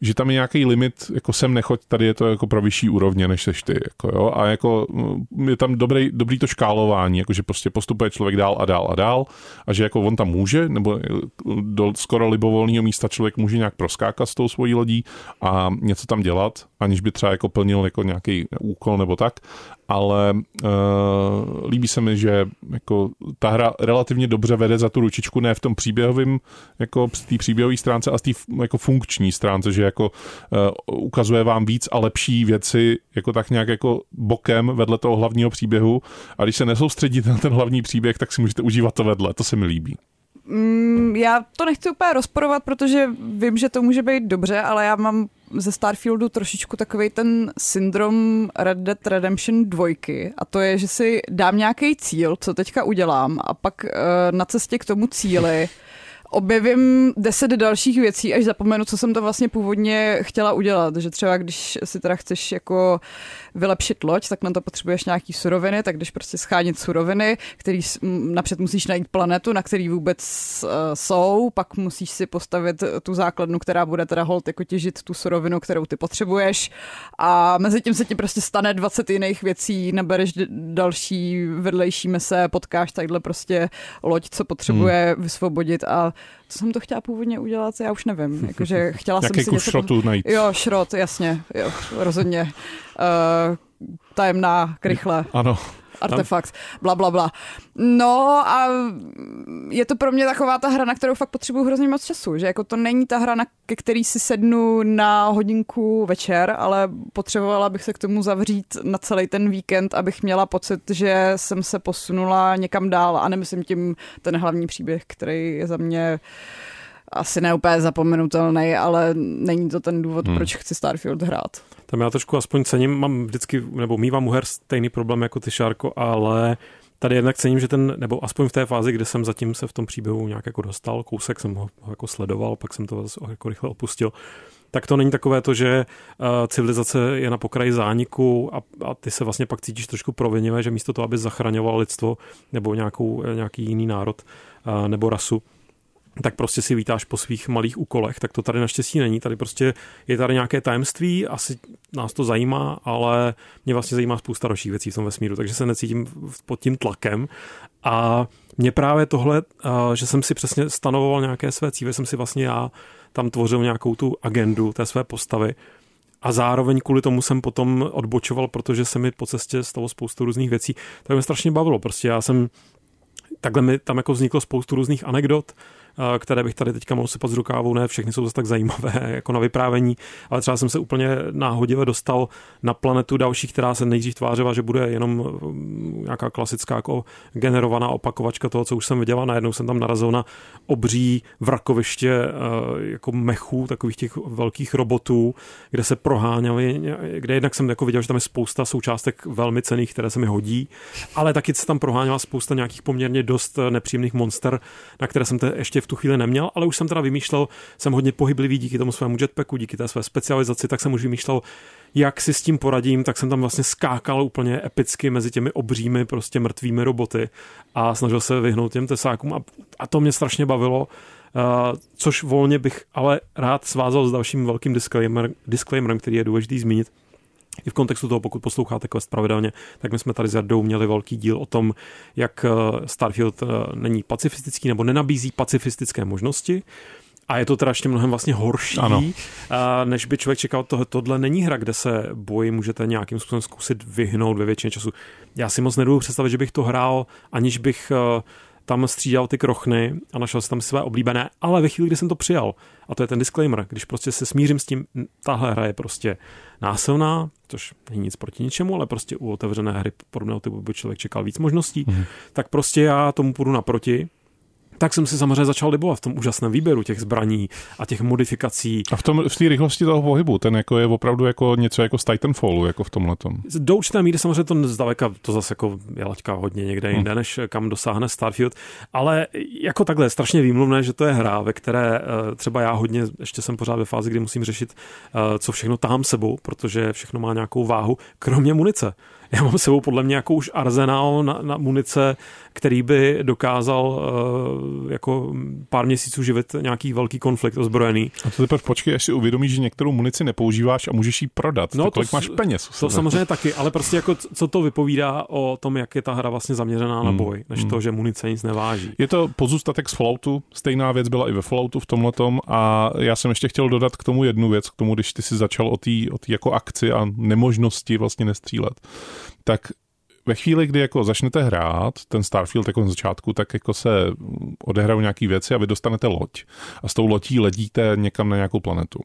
že tam je nějaký limit, jako sem nechoď, tady je to jako pro vyšší úrovně, než seš ty, jako jo, a jako mm, je tam dobrý, dobrý to škálování, jako že prostě postupuje člověk dál a dál a dál a že jako on tam může, nebo do skoro libovolného místa člověk může nějak proskákat s tou svojí lodí a něco tam dělat, aniž by třeba jako plnil jako nějaký úkol nebo tak, ale uh, líbí se mi, že jako ta hra relativně dobře vede za tu ručičku, ne v tom příběhovém, jako z té příběhové stránce, a z té jako funkční stránce, že jako uh, ukazuje vám víc a lepší věci jako tak nějak jako bokem vedle toho hlavního příběhu a když se nesoustředíte na ten hlavní příběh, tak si můžete užívat to vedle, to se mi líbí. Mm, já to nechci úplně rozporovat, protože vím, že to může být dobře, ale já mám ze Starfieldu trošičku takový ten syndrom Red Dead Redemption 2 a to je, že si dám nějaký cíl, co teďka udělám a pak uh, na cestě k tomu cíli objevím deset dalších věcí, až zapomenu, co jsem to vlastně původně chtěla udělat. Že třeba když si teda chceš jako vylepšit loď, tak na to potřebuješ nějaký suroviny, tak když prostě schánit suroviny, který napřed musíš najít planetu, na který vůbec uh, jsou, pak musíš si postavit tu základnu, která bude teda hold jako těžit tu surovinu, kterou ty potřebuješ a mezi tím se ti prostě stane 20 jiných věcí, nabereš další vedlejší mise, potkáš takhle prostě loď, co potřebuje hmm. vysvobodit a co jsem to chtěla původně udělat, já už nevím. Jakože chtěla jsem si něco... šrotu najít. Jo, šrot, jasně, jo, rozhodně. Uh, tajemná krychle. Ano artefakt, bla, bla, bla. No a je to pro mě taková ta hra, na kterou fakt potřebuju hrozně moc času, že jako to není ta hra, na, ke který si sednu na hodinku večer, ale potřebovala bych se k tomu zavřít na celý ten víkend, abych měla pocit, že jsem se posunula někam dál a nemyslím tím ten hlavní příběh, který je za mě asi neúplně zapomenutelný, ale není to ten důvod, hmm. proč chci Starfield hrát. Tam já trošku aspoň cením, mám vždycky, nebo mývám u her stejný problém jako ty, Šárko, ale tady jednak cením, že ten, nebo aspoň v té fázi, kde jsem zatím se v tom příběhu nějak jako dostal, kousek jsem ho, ho jako sledoval, pak jsem to jako rychle opustil, tak to není takové to, že uh, civilizace je na pokraji zániku a, a ty se vlastně pak cítíš trošku provinivě, že místo toho, aby zachraňoval lidstvo nebo nějakou, nějaký jiný národ uh, nebo rasu, tak prostě si vítáš po svých malých úkolech, tak to tady naštěstí není. Tady prostě je tady nějaké tajemství, asi nás to zajímá, ale mě vlastně zajímá spousta dalších věcí v tom vesmíru, takže se necítím pod tím tlakem. A mě právě tohle, že jsem si přesně stanovoval nějaké své cíle, jsem si vlastně já tam tvořil nějakou tu agendu té své postavy, a zároveň kvůli tomu jsem potom odbočoval, protože se mi po cestě stalo spoustu různých věcí. To mě strašně bavilo. Prostě já jsem takhle mi tam jako vzniklo spoustu různých anekdot, které bych tady teďka mohl sypat z rukávou, ne všechny jsou zase tak zajímavé jako na vyprávění, ale třeba jsem se úplně náhodivě dostal na planetu další, která se nejdřív tvářila, že bude jenom mm, nějaká klasická jako generovaná opakovačka toho, co už jsem viděl a najednou jsem tam narazil na obří vrakoviště eh, jako mechů, takových těch velkých robotů, kde se proháněli, kde jednak jsem jako viděl, že tam je spousta součástek velmi cených, které se mi hodí, ale taky se tam proháněla spousta nějakých poměrně dost nepříjemných monster, na které jsem te ještě v tu chvíli neměl, ale už jsem teda vymýšlel, jsem hodně pohyblivý díky tomu svému jetpacku, díky té své specializaci, tak jsem už vymýšlel, jak si s tím poradím, tak jsem tam vlastně skákal úplně epicky mezi těmi obřími prostě mrtvými roboty a snažil se vyhnout těm tesákům a, a to mě strašně bavilo. Uh, což volně bych ale rád svázal s dalším velkým disclaimer, disclaimerem, který je důležitý zmínit. I v kontextu toho, pokud posloucháte Quest pravidelně, tak my jsme tady s Jardou měli velký díl o tom, jak Starfield není pacifistický nebo nenabízí pacifistické možnosti. A je to teda ještě mnohem vlastně horší, ano. než by člověk čekal. Tohle, tohle není hra, kde se boji můžete nějakým způsobem zkusit vyhnout ve většině času. Já si moc nedovedu představit, že bych to hrál, aniž bych tam střídal ty krochny a našel si tam své oblíbené, ale ve chvíli, kdy jsem to přijal, a to je ten disclaimer, když prostě se smířím s tím, tahle hra je prostě násilná, což není nic proti ničemu, ale prostě u otevřené hry podobného typu by člověk čekal víc možností, mm. tak prostě já tomu půjdu naproti tak jsem si samozřejmě začal libovat v tom úžasném výběru těch zbraní a těch modifikací. A v, tom, v té rychlosti toho pohybu, ten jako je opravdu jako něco jako z Titanfallu, jako v tomhle tom. Do určité míry samozřejmě to zdaleka, to zase jako je laťka hodně někde jinde, hmm. než kam dosáhne Starfield, ale jako takhle strašně výmluvné, že to je hra, ve které eh, třeba já hodně, ještě jsem pořád ve fázi, kdy musím řešit, eh, co všechno tahám sebou, protože všechno má nějakou váhu, kromě munice já mám sebou podle mě jako už arzenál na, na munice, který by dokázal uh, jako pár měsíců živit nějaký velký konflikt ozbrojený. A to teprve počkej, až si uvědomíš, že některou munici nepoužíváš a můžeš ji prodat. No, to, kolik máš peněz? To samozřejmě taky, ale prostě jako co to vypovídá o tom, jak je ta hra vlastně zaměřená na hmm, boj, než hmm. to, že munice nic neváží. Je to pozůstatek z Falloutu, stejná věc byla i ve Falloutu v tomhletom a já jsem ještě chtěl dodat k tomu jednu věc, k tomu, když ty si začal o té o jako akci a nemožnosti vlastně nestřílet tak ve chvíli, kdy jako začnete hrát ten Starfield jako na začátku, tak jako se odehrajou nějaké věci a vy dostanete loď. A s tou lodí ledíte někam na nějakou planetu.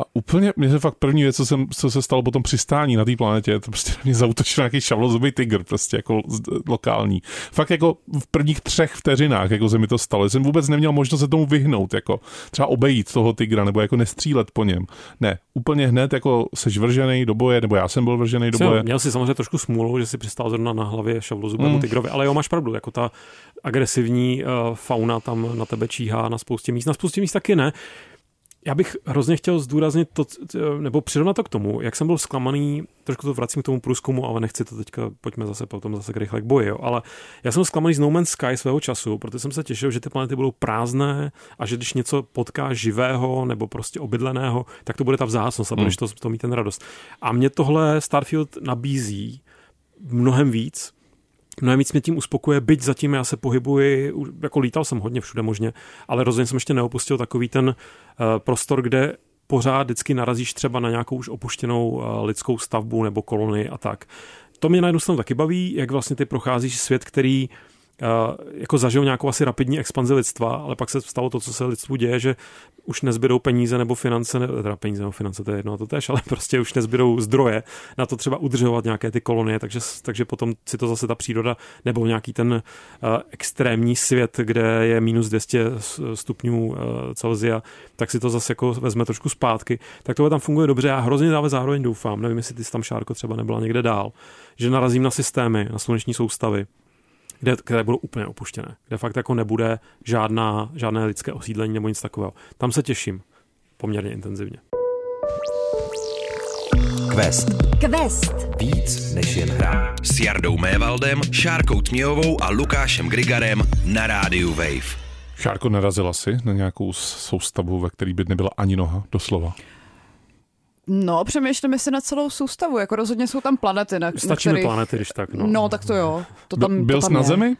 A úplně, mě se fakt první věc, co, jsem, co se stalo po tom přistání na té planetě, to prostě mě zautočil nějaký šavlozubý tygr, prostě jako lokální. Fakt jako v prvních třech vteřinách, jako se mi to stalo. Jsem vůbec neměl možnost se tomu vyhnout, jako třeba obejít toho tygra, nebo jako nestřílet po něm. Ne, úplně hned jako seš vržený do boje, nebo já jsem byl vržený do boje. Měl si samozřejmě trošku smůlu, že si přistál zrovna na hlavě šavlozubému mm. tygrovi, ale jo, máš pravdu, jako ta agresivní uh, fauna tam na tebe číhá na spoustě míst. Na spoustě míst taky ne já bych hrozně chtěl zdůraznit to, nebo přirovnat to k tomu, jak jsem byl zklamaný, trošku to vracím k tomu průzkumu, ale nechci to teďka, pojďme zase potom zase k rychle k boji, jo. ale já jsem zklamaný z No Man's Sky svého času, protože jsem se těšil, že ty planety budou prázdné a že když něco potká živého nebo prostě obydleného, tak to bude ta vzácnost a budeš hmm. to, to mít ten radost. A mě tohle Starfield nabízí mnohem víc, mnohem víc mě tím uspokuje, byť zatím já se pohybuji, jako lítal jsem hodně všude možně, ale rozhodně jsem ještě neopustil takový ten uh, prostor, kde pořád vždycky narazíš třeba na nějakou už opuštěnou uh, lidskou stavbu nebo kolony a tak. To mě na jednu stranu taky baví, jak vlastně ty procházíš svět, který uh, jako zažil nějakou asi rapidní expanzi lidstva, ale pak se stalo to, co se lidstvu děje, že už nezbydou peníze nebo finance, ne, teda peníze nebo finance, to je jedno a to tež, ale prostě už nezbydou zdroje na to třeba udržovat nějaké ty kolonie, takže, takže potom si to zase ta příroda nebo nějaký ten uh, extrémní svět, kde je minus 200 stupňů uh, Celsia, tak si to zase jako vezme trošku zpátky. Tak tohle tam funguje dobře. Já hrozně dále zároveň doufám, nevím, jestli ty tam Šárko třeba nebyla někde dál, že narazím na systémy, na sluneční soustavy, kde, které budou úplně opuštěné, kde fakt jako nebude žádná, žádné lidské osídlení nebo nic takového. Tam se těším poměrně intenzivně. Quest. Quest. Víc než jen hra. S Jardou Mévaldem, Šárkou Tměhovou a Lukášem Grigarem na rádiu Wave. Šárko, narazila si na nějakou soustavu, ve který by nebyla ani noha, doslova? No, přemýšlím si na celou soustavu, jako rozhodně jsou tam planety. Na, Stačí na který... planety, když tak. No. no, tak to jo. To tam, Byl to tam jsi na je. Zemi?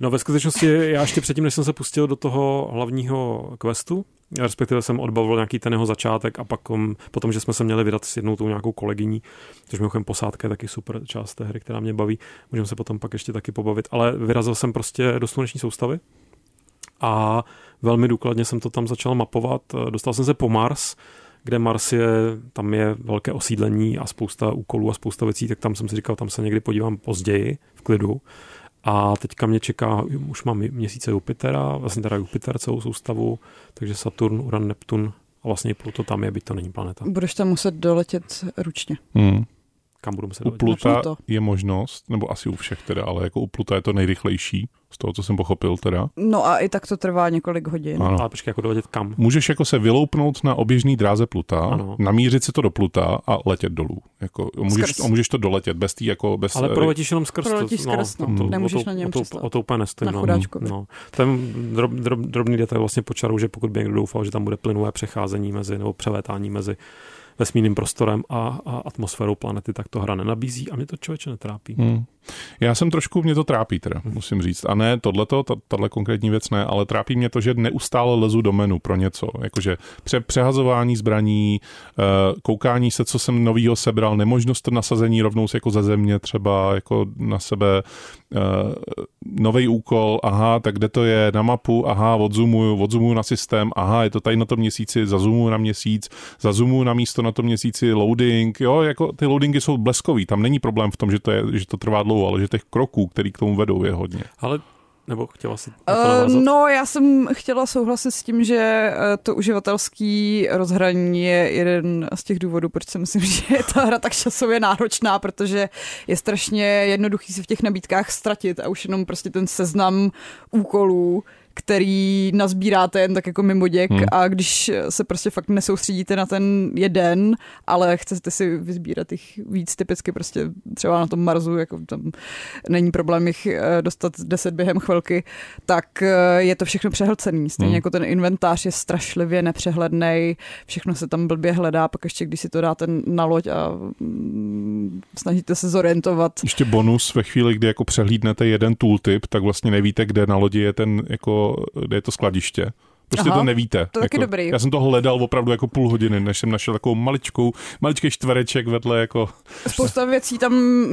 No ve skutečnosti já ještě předtím, než jsem se pustil do toho hlavního questu, respektive jsem odbavil nějaký ten jeho začátek a pak um, potom, že jsme se měli vydat s jednou tou nějakou kolegyní, což mimochodem posádka je taky super část té hry, která mě baví, můžeme se potom pak ještě taky pobavit, ale vyrazil jsem prostě do sluneční soustavy a velmi důkladně jsem to tam začal mapovat. Dostal jsem se po Mars, kde Mars je, tam je velké osídlení a spousta úkolů a spousta věcí, tak tam jsem si říkal, tam se někdy podívám později v klidu. A teďka mě čeká, už mám měsíce Jupitera, vlastně teda Jupiter celou soustavu, takže Saturn, Uran, Neptun a vlastně Pluto tam je, byť to není planeta. Budeš tam muset doletět ručně. Hmm. Kam budu muset U. Pluta Pluto. je možnost, nebo asi u všech teda, ale jako u Pluta je to nejrychlejší, z toho, co jsem pochopil teda. No a i tak to trvá několik hodin. Ano. Ale počkej, jako doletět kam? Můžeš jako se vyloupnout na oběžný dráze Pluta, Ano. namířit si to do Pluta a letět dolů. Jako, můžeš, Skrz. a můžeš to doletět bez tý, jako bez... Ale proletíš jenom skrz Proletíš to. skrz, no. to- Nemůžeš o to, na něm o to, o to úplně nestojím. Na no. chudáčkovi. No. Ten drob, drob, drobný detail vlastně počaru, že pokud by někdo doufal, že tam bude plynulé přecházení mezi, nebo přelétání mezi vesmírným prostorem a, a atmosférou planety, tak to hra nenabízí a mě to člověče netrápí. Hmm. Já jsem trošku, mě to trápí teda, musím říct. A ne tohleto, ta- tahle konkrétní věc ne, ale trápí mě to, že neustále lezu do menu pro něco. Jakože pře- přehazování zbraní, eh, koukání se, co jsem novýho sebral, nemožnost nasazení rovnou se jako ze země třeba jako na sebe, nový úkol, aha, tak kde to je, na mapu, aha, odzumuju, odzumuju na systém, aha, je to tady na tom měsíci, zazumuju na měsíc, zazumuju na místo na tom měsíci, loading, jo, jako ty loadingy jsou bleskový, tam není problém v tom, že to, je, že to trvá dlouho, ale že těch kroků, který k tomu vedou, je hodně. Ale nebo chtěla si Uh, no, já jsem chtěla souhlasit s tím, že eh, to uživatelský rozhraní je jeden z těch důvodů, proč si myslím, že je ta hra tak časově náročná, protože je strašně jednoduchý se v těch nabídkách ztratit a už jenom prostě ten seznam úkolů, který nazbíráte jen tak jako mimo děk Hmm. a když se prostě fakt nesoustředíte na ten jeden, ale chcete si vyzbírat jich víc, typicky prostě třeba na tom Marsu, jako tam není problém jich eh, dostat 10 během chvilky, tak eh, je to všechno přehlcený. Stejně Hmm. jako ten inventář je strašlivě nepřehledný, všechno se tam blbě hledá, pak ještě když si to dáte na loď a mm, snažíte se zorientovat, Ještě bonus ve chvíli, kdy jako přehlídnete jeden tooltip, tak vlastně nevíte, kde na lodi je ten, jako, kde je to skladiště. Prostě Aha, to nevíte. to jako, dobrý. Já jsem to hledal opravdu jako půl hodiny, než jsem našel takovou maličkou, maličký čtvereček vedle jako Spousta věcí tam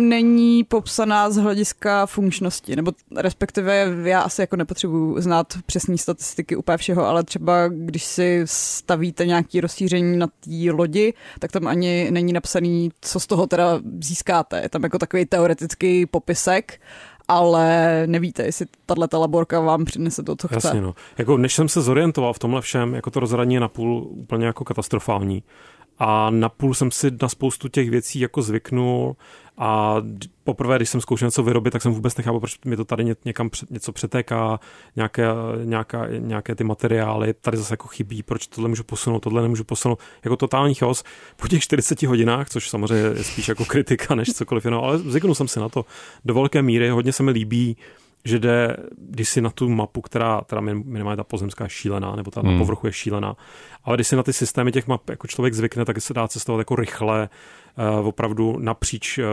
není popsaná z hlediska funkčnosti, nebo respektive já asi jako nepotřebuji znát přesní statistiky úplně všeho, ale třeba když si stavíte nějaký rozšíření na té lodi, tak tam ani není napsaný, co z toho teda získáte. Je tam jako takový teoretický popisek, ale nevíte, jestli tato laborka vám přinese to, co chce. Jasně, no. Jako než jsem se zorientoval v tomhle všem, jako to rozhraní je napůl úplně jako katastrofální. A napůl jsem si na spoustu těch věcí jako zvyknul a poprvé, když jsem zkoušel něco vyrobit, tak jsem vůbec nechápal, proč mi to tady ně- někam před, něco přetéká, nějaké, nějaká, nějaké ty materiály, tady zase jako chybí, proč tohle můžu posunout, tohle nemůžu posunout. Jako totální chaos po těch 40 hodinách, což samozřejmě je spíš jako kritika než cokoliv jiného, ale zvyknul jsem si na to do velké míry, hodně se mi líbí že jde, když si na tu mapu, která teda min- minimálně ta pozemská je šílená, nebo ta Hmm. na povrchu je šílená, ale když si na ty systémy těch map jako člověk zvykne, tak se dá cestovat jako rychle, uh, opravdu napříč uh,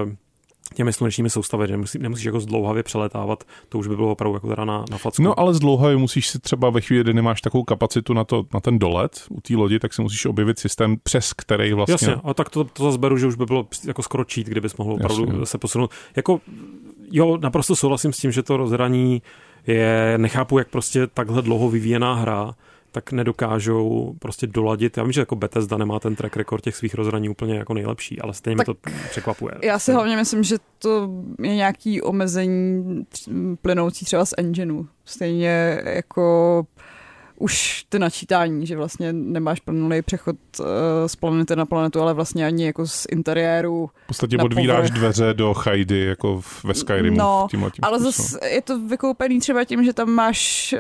těmi slunečními soustavy, že nemusí, nemusíš jako zdlouhavě přeletávat, to už by bylo opravdu jako teda na, na facku. No ale z dlouho musíš si třeba ve chvíli, kdy nemáš takovou kapacitu na, to, na ten dolet u té lodi, tak si musíš objevit systém, přes který vlastně... Jasně, a tak to, to zase beru, že už by bylo jako skoro cheat, kdybys mohl opravdu. Jasně. se posunout. Jako, jo, naprosto souhlasím s tím, že to rozhraní je, nechápu, jak prostě takhle dlouho vyvíjená hra, tak nedokážou prostě doladit. Já vím, že jako Bethesda nemá ten track record těch svých rozhraní úplně jako nejlepší, ale stejně Tak mě to překvapuje. Já si hlavně myslím, že to je nějaký omezení plynoucí třeba z engineu. Stejně jako už ty načítání, že vlastně nemáš plnulý přechod uh, z planety na planetu, ale vlastně ani jako z interiéru. V podstatě odvíráš povrch. dveře do Chajdy, jako v- ve Skyrimu. No, tímhle tím Ale zase je to vykoupený třeba tím, že tam máš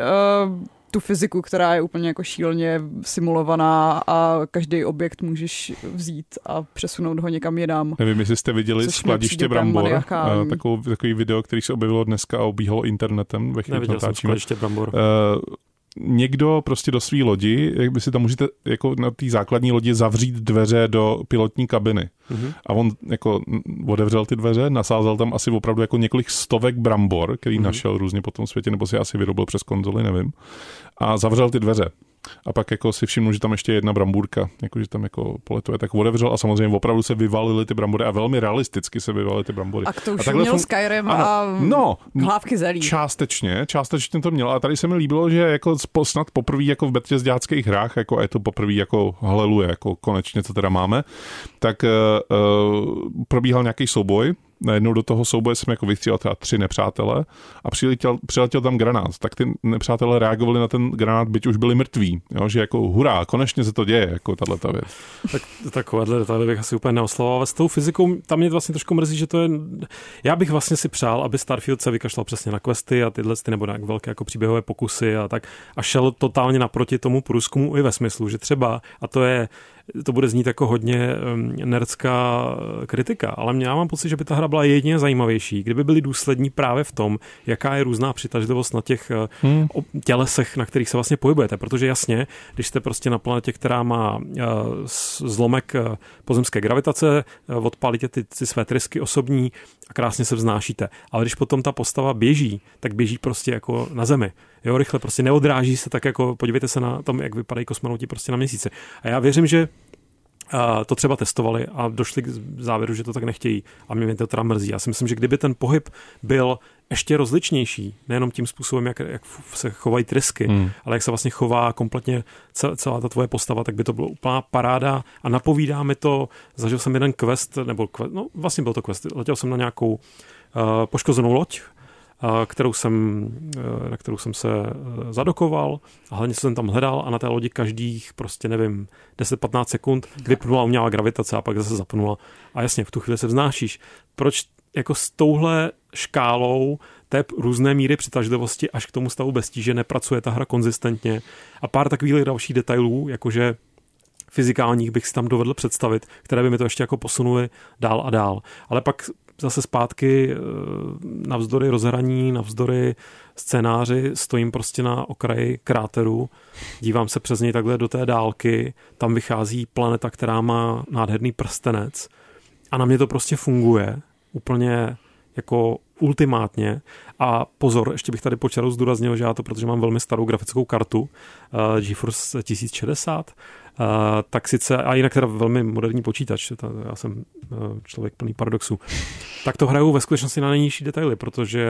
uh, tu fyziku, která je úplně jako šíleně simulovaná a každý objekt můžeš vzít a přesunout ho někam jinam. Nevím, jestli jste viděli skladiště Brambor, eh, takovou, takový video, který se objevilo dneska a obíhalo internetem ve chvíli, kdy Neviděl jsem natáčíme. skladiště Brambor. Eh, někdo prostě do své lodi, jak by si tam můžete jako na té základní lodi zavřít dveře do pilotní kabiny. Mhm. A on jako otevřel ty dveře, nasázel tam asi opravdu jako několik stovek brambor, který Mhm. našel různě po tom světě, nebo si asi vyrobil přes konzoli, nevím. A zavřel ty dveře. A pak jako si všiml, že tam ještě je jedna brambůrka, jako že tam jako poletuje, tak otevřel a samozřejmě opravdu se vyvalily ty brambory a velmi realisticky se vyvalily ty brambory. A to už takhle měl fun- Skyrim Ano, a no, hlávky zelí. Částečně, částečně to mělo. A tady se mi líbilo, že jako snad poprvé jako v Bethesdáckých hrách, jako a je to poprvé jako haleluje, jako konečně to teda máme, tak uh, probíhal nějaký souboj najednou do toho souboje jsem jako vystřílel třeba tři nepřátele a přiletěl, přiletěl tam granát, tak ty nepřátelé reagovali na ten granát, byť už byli mrtví, jo, že jako hurá, konečně se to děje, jako tahle ta věc. Tak takovéhle detaily bych asi úplně neoslavoval, ale s tou fyzikou tam mě vlastně trošku mrzí, že to je, já bych vlastně si přál, aby Starfield se vykašlal přesně na questy a tyhle ty nebo na velké jako příběhové pokusy a tak a šel totálně naproti tomu průzkumu i ve smyslu, že třeba, a to je to bude znít jako hodně nerdská kritika, ale já mám pocit, že by ta hra byla jedině zajímavější, kdyby byli důslední právě v tom, jaká je různá přitažlivost na těch eh, hmm. tělesech, na kterých se vlastně pohybujete, protože jasně, když jste prostě na planetě, která má eh, zlomek eh, pozemské gravitace, odpálíte ty, ty své trysky osobní a krásně se vznášíte. Ale když potom ta postava běží, tak běží prostě jako na zemi. Jo, rychle prostě neodráží se tak jako, podívejte se na tom, jak vypadají kosmonauti prostě na měsíci. A já věřím, že to třeba testovali a došli k závěru, že to tak nechtějí. A mě to teda mrzí. Já si myslím, že kdyby ten pohyb byl ještě rozličnější, nejenom tím způsobem, jak, jak se chovají trysky, hmm. ale jak se vlastně chová kompletně celá ta tvoje postava, tak by to bylo úplná paráda a napovídá mi to, zažil jsem jeden quest, nebo quest, no vlastně byl to quest, letěl jsem na nějakou uh, poškozenou loď, kterou jsem, e, na kterou jsem se e, zadokoval a hlavně jsem tam hledal a na té lodi každých prostě nevím 10-15 sekund vypnula umělá gravitace a pak zase zapnula a jasně v tu chvíli se vznášíš. Proč jako s touhle škálou té různé míry přitažlivosti až k tomu stavu bez tíže nepracuje ta hra konzistentně a pár takových dalších detailů, jakože fyzikálních bych si tam dovedl představit, které by mi to ještě jako posunuli dál a dál. Ale pak zase zpátky eh, navzdory rozhraní, navzdory scénáři stojím prostě na okraji kráteru, dívám se přes něj takhle do té dálky, tam vychází planeta, která má nádherný prstenec a na mě to prostě funguje úplně jako ultimátně. A pozor, ještě bych tady počarou zdůraznil, že já to, protože mám velmi starou grafickou kartu uh, GeForce 1060, Uh, tak sice, a jinak teda velmi moderní počítač, ta, já jsem uh, člověk plný paradoxů, tak to hraju ve skutečnosti na nejnižší detaily, protože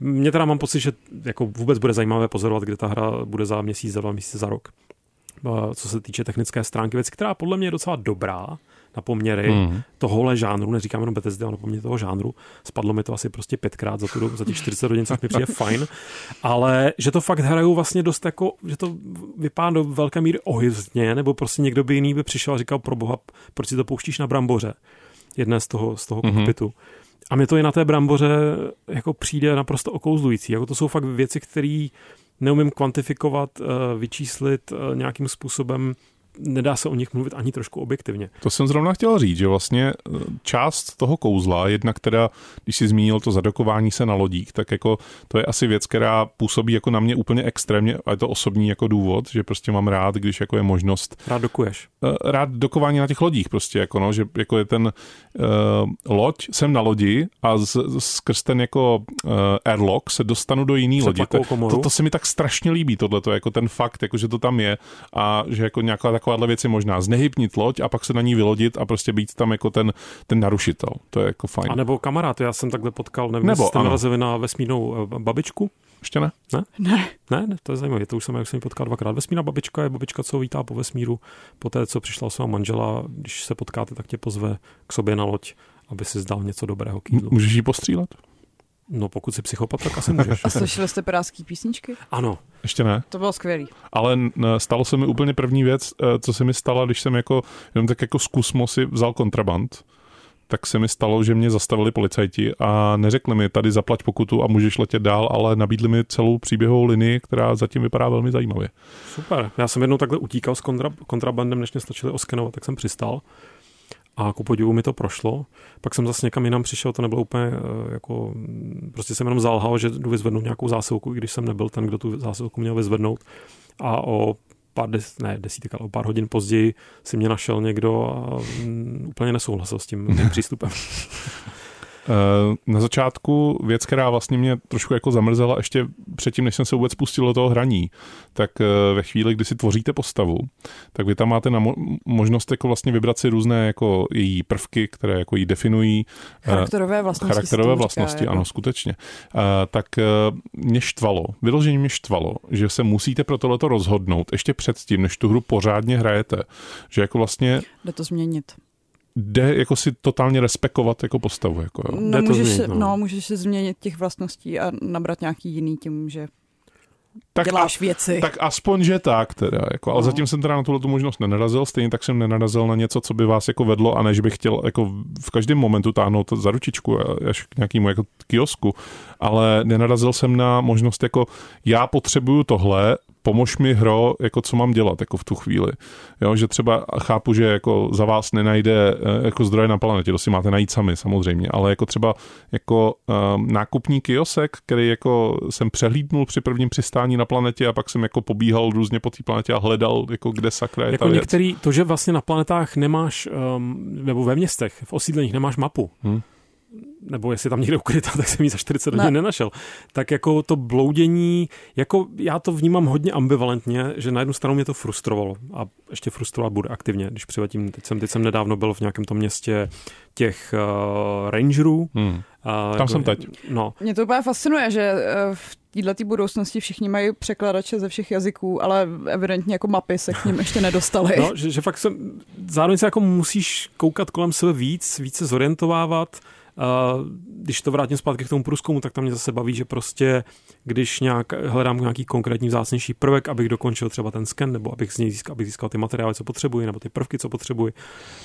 mě teda mám pocit, že jako vůbec bude zajímavé pozorovat, kde ta hra bude za měsíc, za dva měsíce, za rok. Co se týče technické stránky, věc, která podle mě je docela dobrá, na poměry mm. tohohle žánru, neříkám jenom Bethesda, ale na poměry toho žánru. Spadlo mi to asi prostě pětkrát za, tu, za těch 40 hodin, což mi přijde fajn, ale že to fakt hrajou vlastně dost jako, že to vypadá do velké míry ohyzně, nebo prostě někdo by jiný by přišel a říkal, pro boha, proč si to pouštíš na bramboře, jedné z toho, z toho mm-hmm. kokpitu. A mě to i na té bramboře jako přijde naprosto okouzlující. Jako to jsou fakt věci, které neumím kvantifikovat, eh, vyčíslit eh, nějakým způsobem nedá se o nich mluvit ani trošku objektivně. To jsem zrovna chtěl říct, že vlastně e, část toho kouzla, jednak teda, když si zmínil to zadokování se na lodích, tak jako to je asi věc, která působí jako na mě úplně extrémně, a je to osobní jako důvod, že prostě mám rád, když jako je možnost. Rád dokuješ. E, rád dokování na těch lodích prostě, jako no, že jako je ten uh, loď, jsem na lodi a z, skrz ten jako uh, airlock se dostanu do jiný lodi. To, to, to, se mi tak strašně líbí, tohle, jako ten fakt, jako že to tam je a že jako nějaká takováhle věci možná znehybnit loď a pak se na ní vylodit a prostě být tam jako ten, ten narušitel. To je jako fajn. A nebo kamarád, já jsem takhle potkal, nevím, nebo, jste narazili na vesmírnou eh, babičku? Ještě ne? Ne? Ne. Ne, ne to je zajímavé, to už jsem, jak jsem potkal dvakrát. Vesmírná babička je babička, co vítá po vesmíru, po té, co přišla svá manžela, když se potkáte, tak tě pozve k sobě na loď, aby si zdal něco dobrého k jídlu. Můžeš jí postřílet? No pokud jsi psychopat, tak asi můžeš. A slyšeli jste pirátský písničky? Ano. Ještě ne. To bylo skvělý. Ale stalo se mi úplně první věc, eh, co se mi stalo, když jsem jako, jenom tak jako zkusmo si vzal kontraband, tak se mi stalo, že mě zastavili policajti a neřekli mi, tady zaplať pokutu a můžeš letět dál, ale nabídli mi celou příběhovou linii, která zatím vypadá velmi zajímavě. Super. Já jsem jednou takhle utíkal s kontra, kontrabandem, než mě stačili oskenovat, tak jsem přistal a ku podivu mi to prošlo. Pak jsem zase někam jinam přišel, to nebylo úplně eh, jako, prostě jsem jenom zalhal, že jdu vyzvednout nějakou zásilku, i když jsem nebyl ten, kdo tu zásilku měl vyzvednout. A o pár, des, ne desítek, ale o pár hodin později si mě našel někdo a mm, úplně nesouhlasil s tím, tím přístupem. Eh, na začátku věc, která vlastně mě trošku jako zamrzela ještě předtím, než jsem se vůbec pustil do toho hraní, tak eh, ve chvíli, kdy si tvoříte postavu, tak vy tam máte na mo- možnost jako vlastně vybrat si různé jako její prvky, které jako ji definují. Eh, charakterové vlastnosti. Charakterové vlastnosti, říká, ano, jako. skutečně. Tak mě štvalo, vyloženě mě štvalo, že se musíte pro tohleto rozhodnout ještě předtím, než tu hru pořádně hrajete. Že jako vlastně... Jde to změnit. Jde jako si totálně respekovat jako postavu. Jako, jo. No, to můžeš, změnit, se, no. no, můžeš se změnit těch vlastností a nabrat nějaký jiný tím, že Tak děláš a, věci. tak aspoň, že tak teda, jako, ale No. zatím jsem teda na tuhle tu možnost nenarazil, stejně tak jsem nenarazil na něco, co by vás jako vedlo a než bych chtěl jako v každém momentu táhnout za ručičku až k nějakému jako kiosku, ale nenarazil jsem na možnost jako já potřebuju tohle, pomož mi hro, jako co mám dělat jako v tu chvíli. Jo, že třeba chápu, že jako za vás nenajde eh, jako zdroje na planetě, to si máte najít sami samozřejmě, ale jako třeba jako um, nákupní kiosek, který jako jsem přehlídnul při prvním přistání na planetě a pak jsem jako pobíhal různě po té planetě a hledal, jako kde sakra je Jako ta věc. některý, to, že vlastně na planetách nemáš, um, nebo ve městech, v osídleních nemáš mapu, Hmm. Nebo jestli je tam někde ukrytá, tak jsem ji za 40 Ne. hodin nenašel. Tak jako to bloudění, jako já to vnímám hodně ambivalentně, že na jednu stranu mě to frustrovalo a ještě frustrovat bude aktivně, když přiletím, teď jsem, teď jsem nedávno byl v nějakém tom městě těch uh, rangerů. Hmm. Uh, Tam jsem teď. No, Mě to úplně fascinuje, že eh, v této budoucnosti všichni mají překladače ze všech jazyků, ale evidentně jako mapy se k ním ještě nedostali. No, že, že fakt jsem, zároveň se jako musíš koukat kolem sebe víc, více zorientovávat. Když to vrátím zpátky k tomu průzkumu, tak tam mě zase baví, že prostě, když nějak, hledám nějaký konkrétní vzácnější prvek, abych dokončil třeba ten sken, nebo abych z něj získal, abych získal ty materiály, co potřebuji, nebo ty prvky, co potřebuji,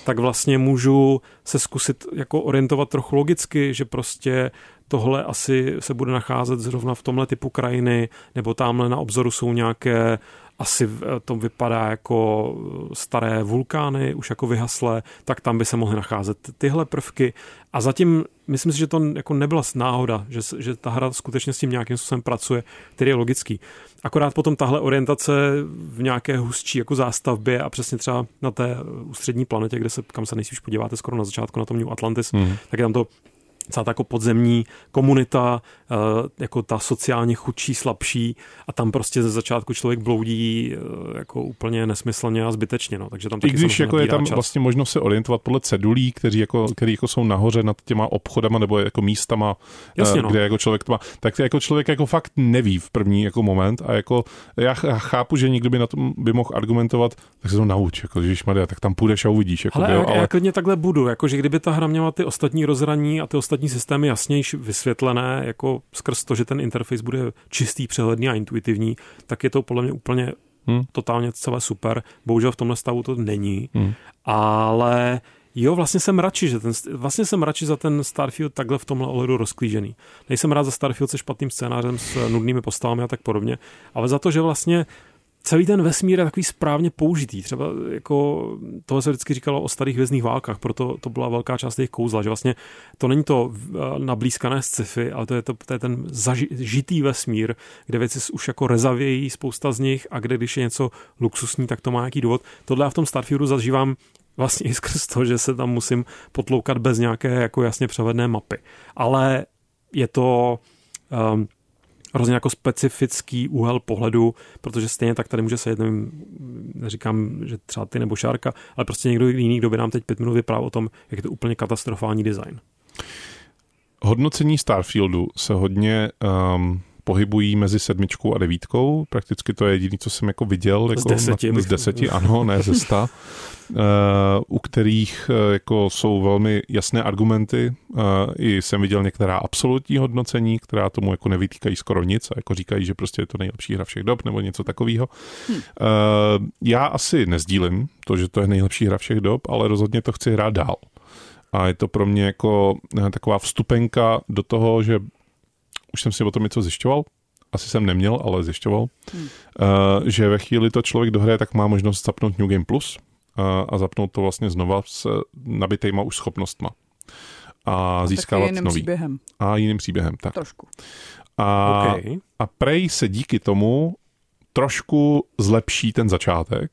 tak vlastně můžu se zkusit jako orientovat trochu logicky, že prostě tohle asi se bude nacházet zrovna v tomhle typu krajiny, nebo tamhle na obzoru jsou nějaké asi eh, to vypadá jako staré vulkány, už jako vyhaslé, tak tam by se mohly nacházet tyhle prvky. A zatím myslím si, že to jako nebyla náhoda, že, že ta hra skutečně s tím nějakým způsobem pracuje, který je logický. Akorát potom tahle orientace v nějaké hustší jako zástavbě a přesně třeba na té ústřední planetě, kde se, kam se nejspíš podíváte skoro na začátku na tom New Atlantis, Hmm. tak je tam to celá ta jako podzemní komunita, eh, jako ta sociálně chudší, slabší a tam prostě ze začátku člověk bloudí eh, jako úplně nesmyslně a zbytečně, no. takže tam I taky když jako je tam čas. vlastně možnost se orientovat podle cedulí, kteří jako, který jako jsou nahoře nad těma obchodama nebo jako místama, Jasně, eh, no. kde jako člověk to má, tak jako člověk jako fakt neví v první jako moment a jako já ch- já chápu, že někdo by na tom by mohl argumentovat, tak se to nauč, jako když Maria, tak tam půjdeš a uvidíš, jako, Ale jo, já, já klidně takhle budu, jakože kdyby ta hra měla ty ostatní rozhraní a ty ostatní systémy jasnější vysvětlené, jako skrz to, že ten interface bude čistý, přehledný a intuitivní, tak je to podle mě úplně Hmm. totálně celé super. Bohužel v tomhle stavu to není, Hmm. ale jo, vlastně jsem radši, že ten, vlastně jsem radši za ten Starfield takhle v tomhle ohledu rozklížený. Nejsem rád za Starfield se špatným scénářem, s nudnými postavami a tak podobně, ale za to, že vlastně celý ten vesmír je takový správně použitý. Třeba jako tohle se vždycky říkalo o starých hvězdných válkách, proto to byla velká část jejich kouzla, že vlastně to není to eh, nablízkané sci-fi, ale to je, to, to je ten zažitý vesmír, kde věci už jako rezavějí spousta z nich a kde když je něco luxusní, tak to má nějaký důvod. Tohle já v tom Starfieldu zažívám vlastně i skrz to, že se tam musím potloukat bez nějaké jako jasně převedné mapy. Ale je to um, hrozně jako specifický úhel pohledu, protože stejně tak tady může se jednou, neříkám, že třeba ty nebo Šárka, ale prostě někdo jiný, kdo by nám teď pět minut vyprávěl o tom, jak je to úplně katastrofální design. Hodnocení Starfieldu se hodně um, pohybují mezi sedmičkou a devítkou. Prakticky to je jediné, co jsem jako viděl. Jako deseti, Na, z deseti, ano, ne ze sta. Uh, u kterých uh, jako jsou velmi jasné argumenty. Uh, I jsem viděl některá absolutní hodnocení, která tomu jako nevytýkají skoro nic a jako říkají, že prostě je to nejlepší hra všech dob nebo něco takového. Hm. Uh, já asi nezdílím to, že to je nejlepší hra všech dob, ale rozhodně to chci hrát dál. A je to pro mě jako taková vstupenka do toho, že už jsem si o tom něco zjišťoval, asi jsem neměl, ale zjišťoval, Hmm. uh, že ve chvíli to člověk dohraje, tak má možnost zapnout New Game Plus uh, a zapnout to vlastně znova s nabitejma už schopnostma. A A získávat nový. příběhem. A jiným příběhem, tak. Trošku. A, Okay. a Prej se díky tomu trošku zlepší ten začátek.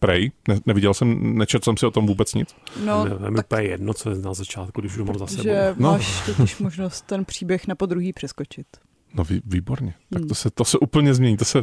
Prej, ne, neviděl jsem, nečetl jsem si o tom vůbec nic. No, No, je mi tak, úplně jedno, co je na začátku, když už ho mám za sebou. že No. máš totiž možnost ten příběh na podruhý přeskočit. No vý, výborně. Tak Hmm. to se, to se úplně změní. To se,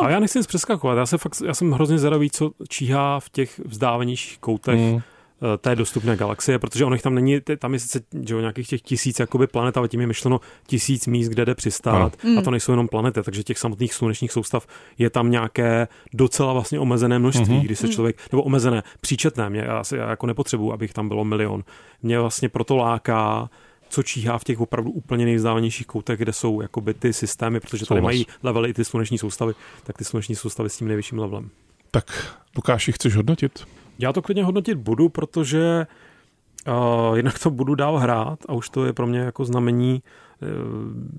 Ale já nechci nic přeskakovat, já, se fakt, já jsem hrozně zvědavý, co číhá v těch vzdálenějších koutech Mm. Eh, té dostupné galaxie, protože ono tam není, tam je sice že jo, nějakých těch tisíc jakoby planet, ale tím je myšleno tisíc míst, kde jde přistát ano. a to nejsou jenom planety, takže těch samotných slunečních soustav je tam nějaké docela vlastně omezené množství, mm-hmm. kdy se mhm. člověk, nebo omezené, příčetné, mě já, já jako nepotřebuji, abych tam bylo milion. Mě vlastně proto láká co číhá v těch opravdu úplně nejvzdálenějších koutech, kde jsou jakoby ty systémy, protože tady mají levely i ty sluneční soustavy, tak ty sluneční soustavy s tím nejvyšším levelem. Tak Lukáši, chceš hodnotit? Já to klidně hodnotit budu, protože uh, jinak to budu dál hrát a už to je pro mě jako znamení, uh,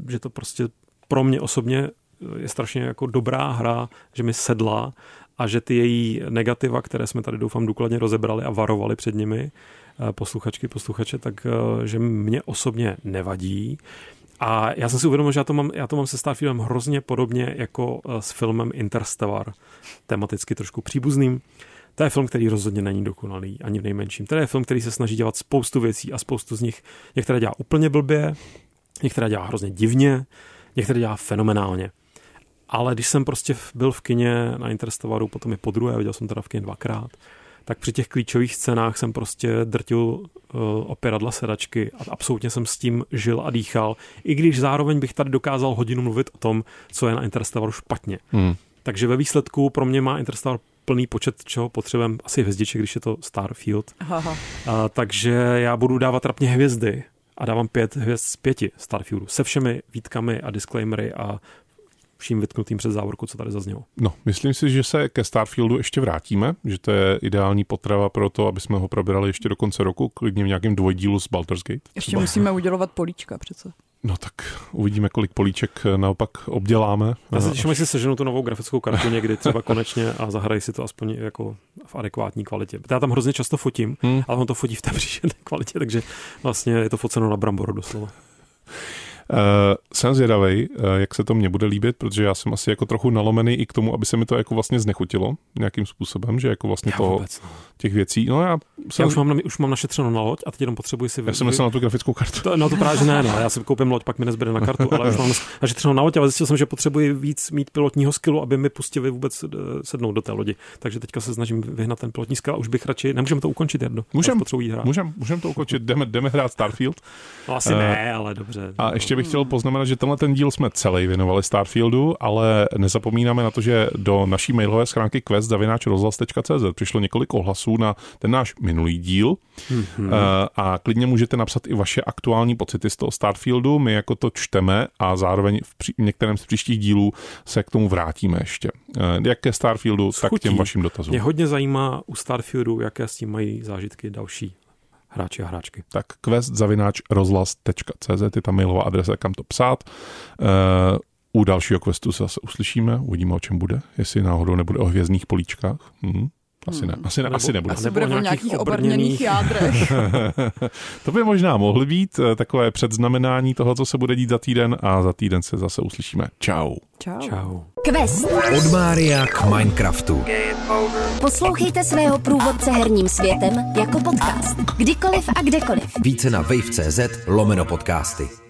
že to prostě pro mě osobně je strašně jako dobrá hra, že mi sedla a že ty její negativa, které jsme tady doufám důkladně rozebrali a varovali před nimi, uh, posluchačky, posluchače, tak uh, že mě osobně nevadí. A já jsem si uvědomil, že já to mám, já to mám se Starfieldem hrozně podobně jako s filmem Interstellar, tematicky trošku příbuzným. To je film, který rozhodně není dokonalý, ani v nejmenším. To je film, který se snaží dělat spoustu věcí a spoustu z nich některé dělá úplně blbě, některé dělá hrozně divně, některé dělá fenomenálně. Ale když jsem prostě byl v kině na Interstellaru, potom je po druhé, viděl jsem teda v kině dvakrát, tak při těch klíčových scénách jsem prostě drtil uh, operadla sedačky a absolutně jsem s tím žil a dýchal, i když zároveň bych tady dokázal hodinu mluvit o tom, co je na Interstellaru špatně. Hmm. Takže ve výsledku pro mě má Interstellar plný počet, čeho potřebujeme, asi hvězdiček, když je to Starfield. Aha. A, takže já budu dávat rapně hvězdy a dávám pět hvězd z pěti Starfieldu se všemi výtkami a disclaimery a vším vytknutým před závorku, co tady zaznělo. No, myslím si, že se ke Starfieldu ještě vrátíme, že to je ideální potrava pro to, aby jsme ho probrali ještě do konce roku, klidně v nějakém dvojdílu z Baldur's Gate. Ještě třeba. musíme udělovat políčka přece. No tak uvidíme, kolik políček naopak obděláme. Já se těším, jestli seženu tu novou grafickou kartu někdy třeba konečně a zahrají si to aspoň jako v adekvátní kvalitě. Já tam hrozně často fotím, hmm. ale on to fotí v té příšerné kvalitě, takže vlastně je to foceno na bramboru doslova. Uh, jsem zvědavý, uh, jak se to mně bude líbit, protože já jsem asi jako trochu nalomený i k tomu, aby se mi to jako vlastně znechutilo nějakým způsobem, že jako vlastně to vůbec, no. těch věcí. No já, jsem... já už, mám už mám našetřeno na loď a teď jenom potřebuji si... Já jsem myslel na tu grafickou kartu. To, no to právě ne, no. Já si koupím loď, pak mi nezbyde na kartu, ale už mám našetřeno na loď, ale zjistil jsem, že potřebuji víc mít pilotního skillu, aby mi pustili vůbec eh, sednout do té lodi. Takže teďka se snažím vyhnat ten pilotní skill a už bych radši, nemůžeme to ukončit, jedno. Můžeme můžem, můžem to ukončit, jdeme, jdeme hrát Starfield. No, asi uh, ne, ale dobře. A ještě bych chtěl poznamenat, že tenhle ten díl jsme celý věnovali Starfieldu, ale nezapomínáme na to, že do naší mailové schránky quest.cz přišlo několik ohlasů na ten náš minulý díl mm-hmm. a klidně můžete napsat i vaše aktuální pocity z toho Starfieldu. My jako to čteme a zároveň v při- některém z příštích dílů se k tomu vrátíme ještě. Eh, jak ke Starfieldu, Schutí. tak k těm vašim dotazům. Mě hodně zajímá u Starfieldu, jaké s tím mají zážitky další hráči a hráčky. Tak quest zavináč rozhlas.cz je ta mailová adresa, kam to psát. Uh, u dalšího questu se zase uslyšíme, uvidíme, o čem bude, jestli náhodou nebude o hvězdných políčkách. Hmm. Asi ne, asi, ne, nebo, asi nebude. Asi bude o nějakých obrněných jádrech. to by možná mohly být eh, takové předznamenání toho, co se bude dít za týden a za týden se zase uslyšíme. Ciao. Ciao. Ciao. Quest. Od Mária k Minecraftu. Poslouchejte svého průvodce herním světem jako podcast. Kdykoliv a kdekoliv. Více na wave.cz lomeno podcasty.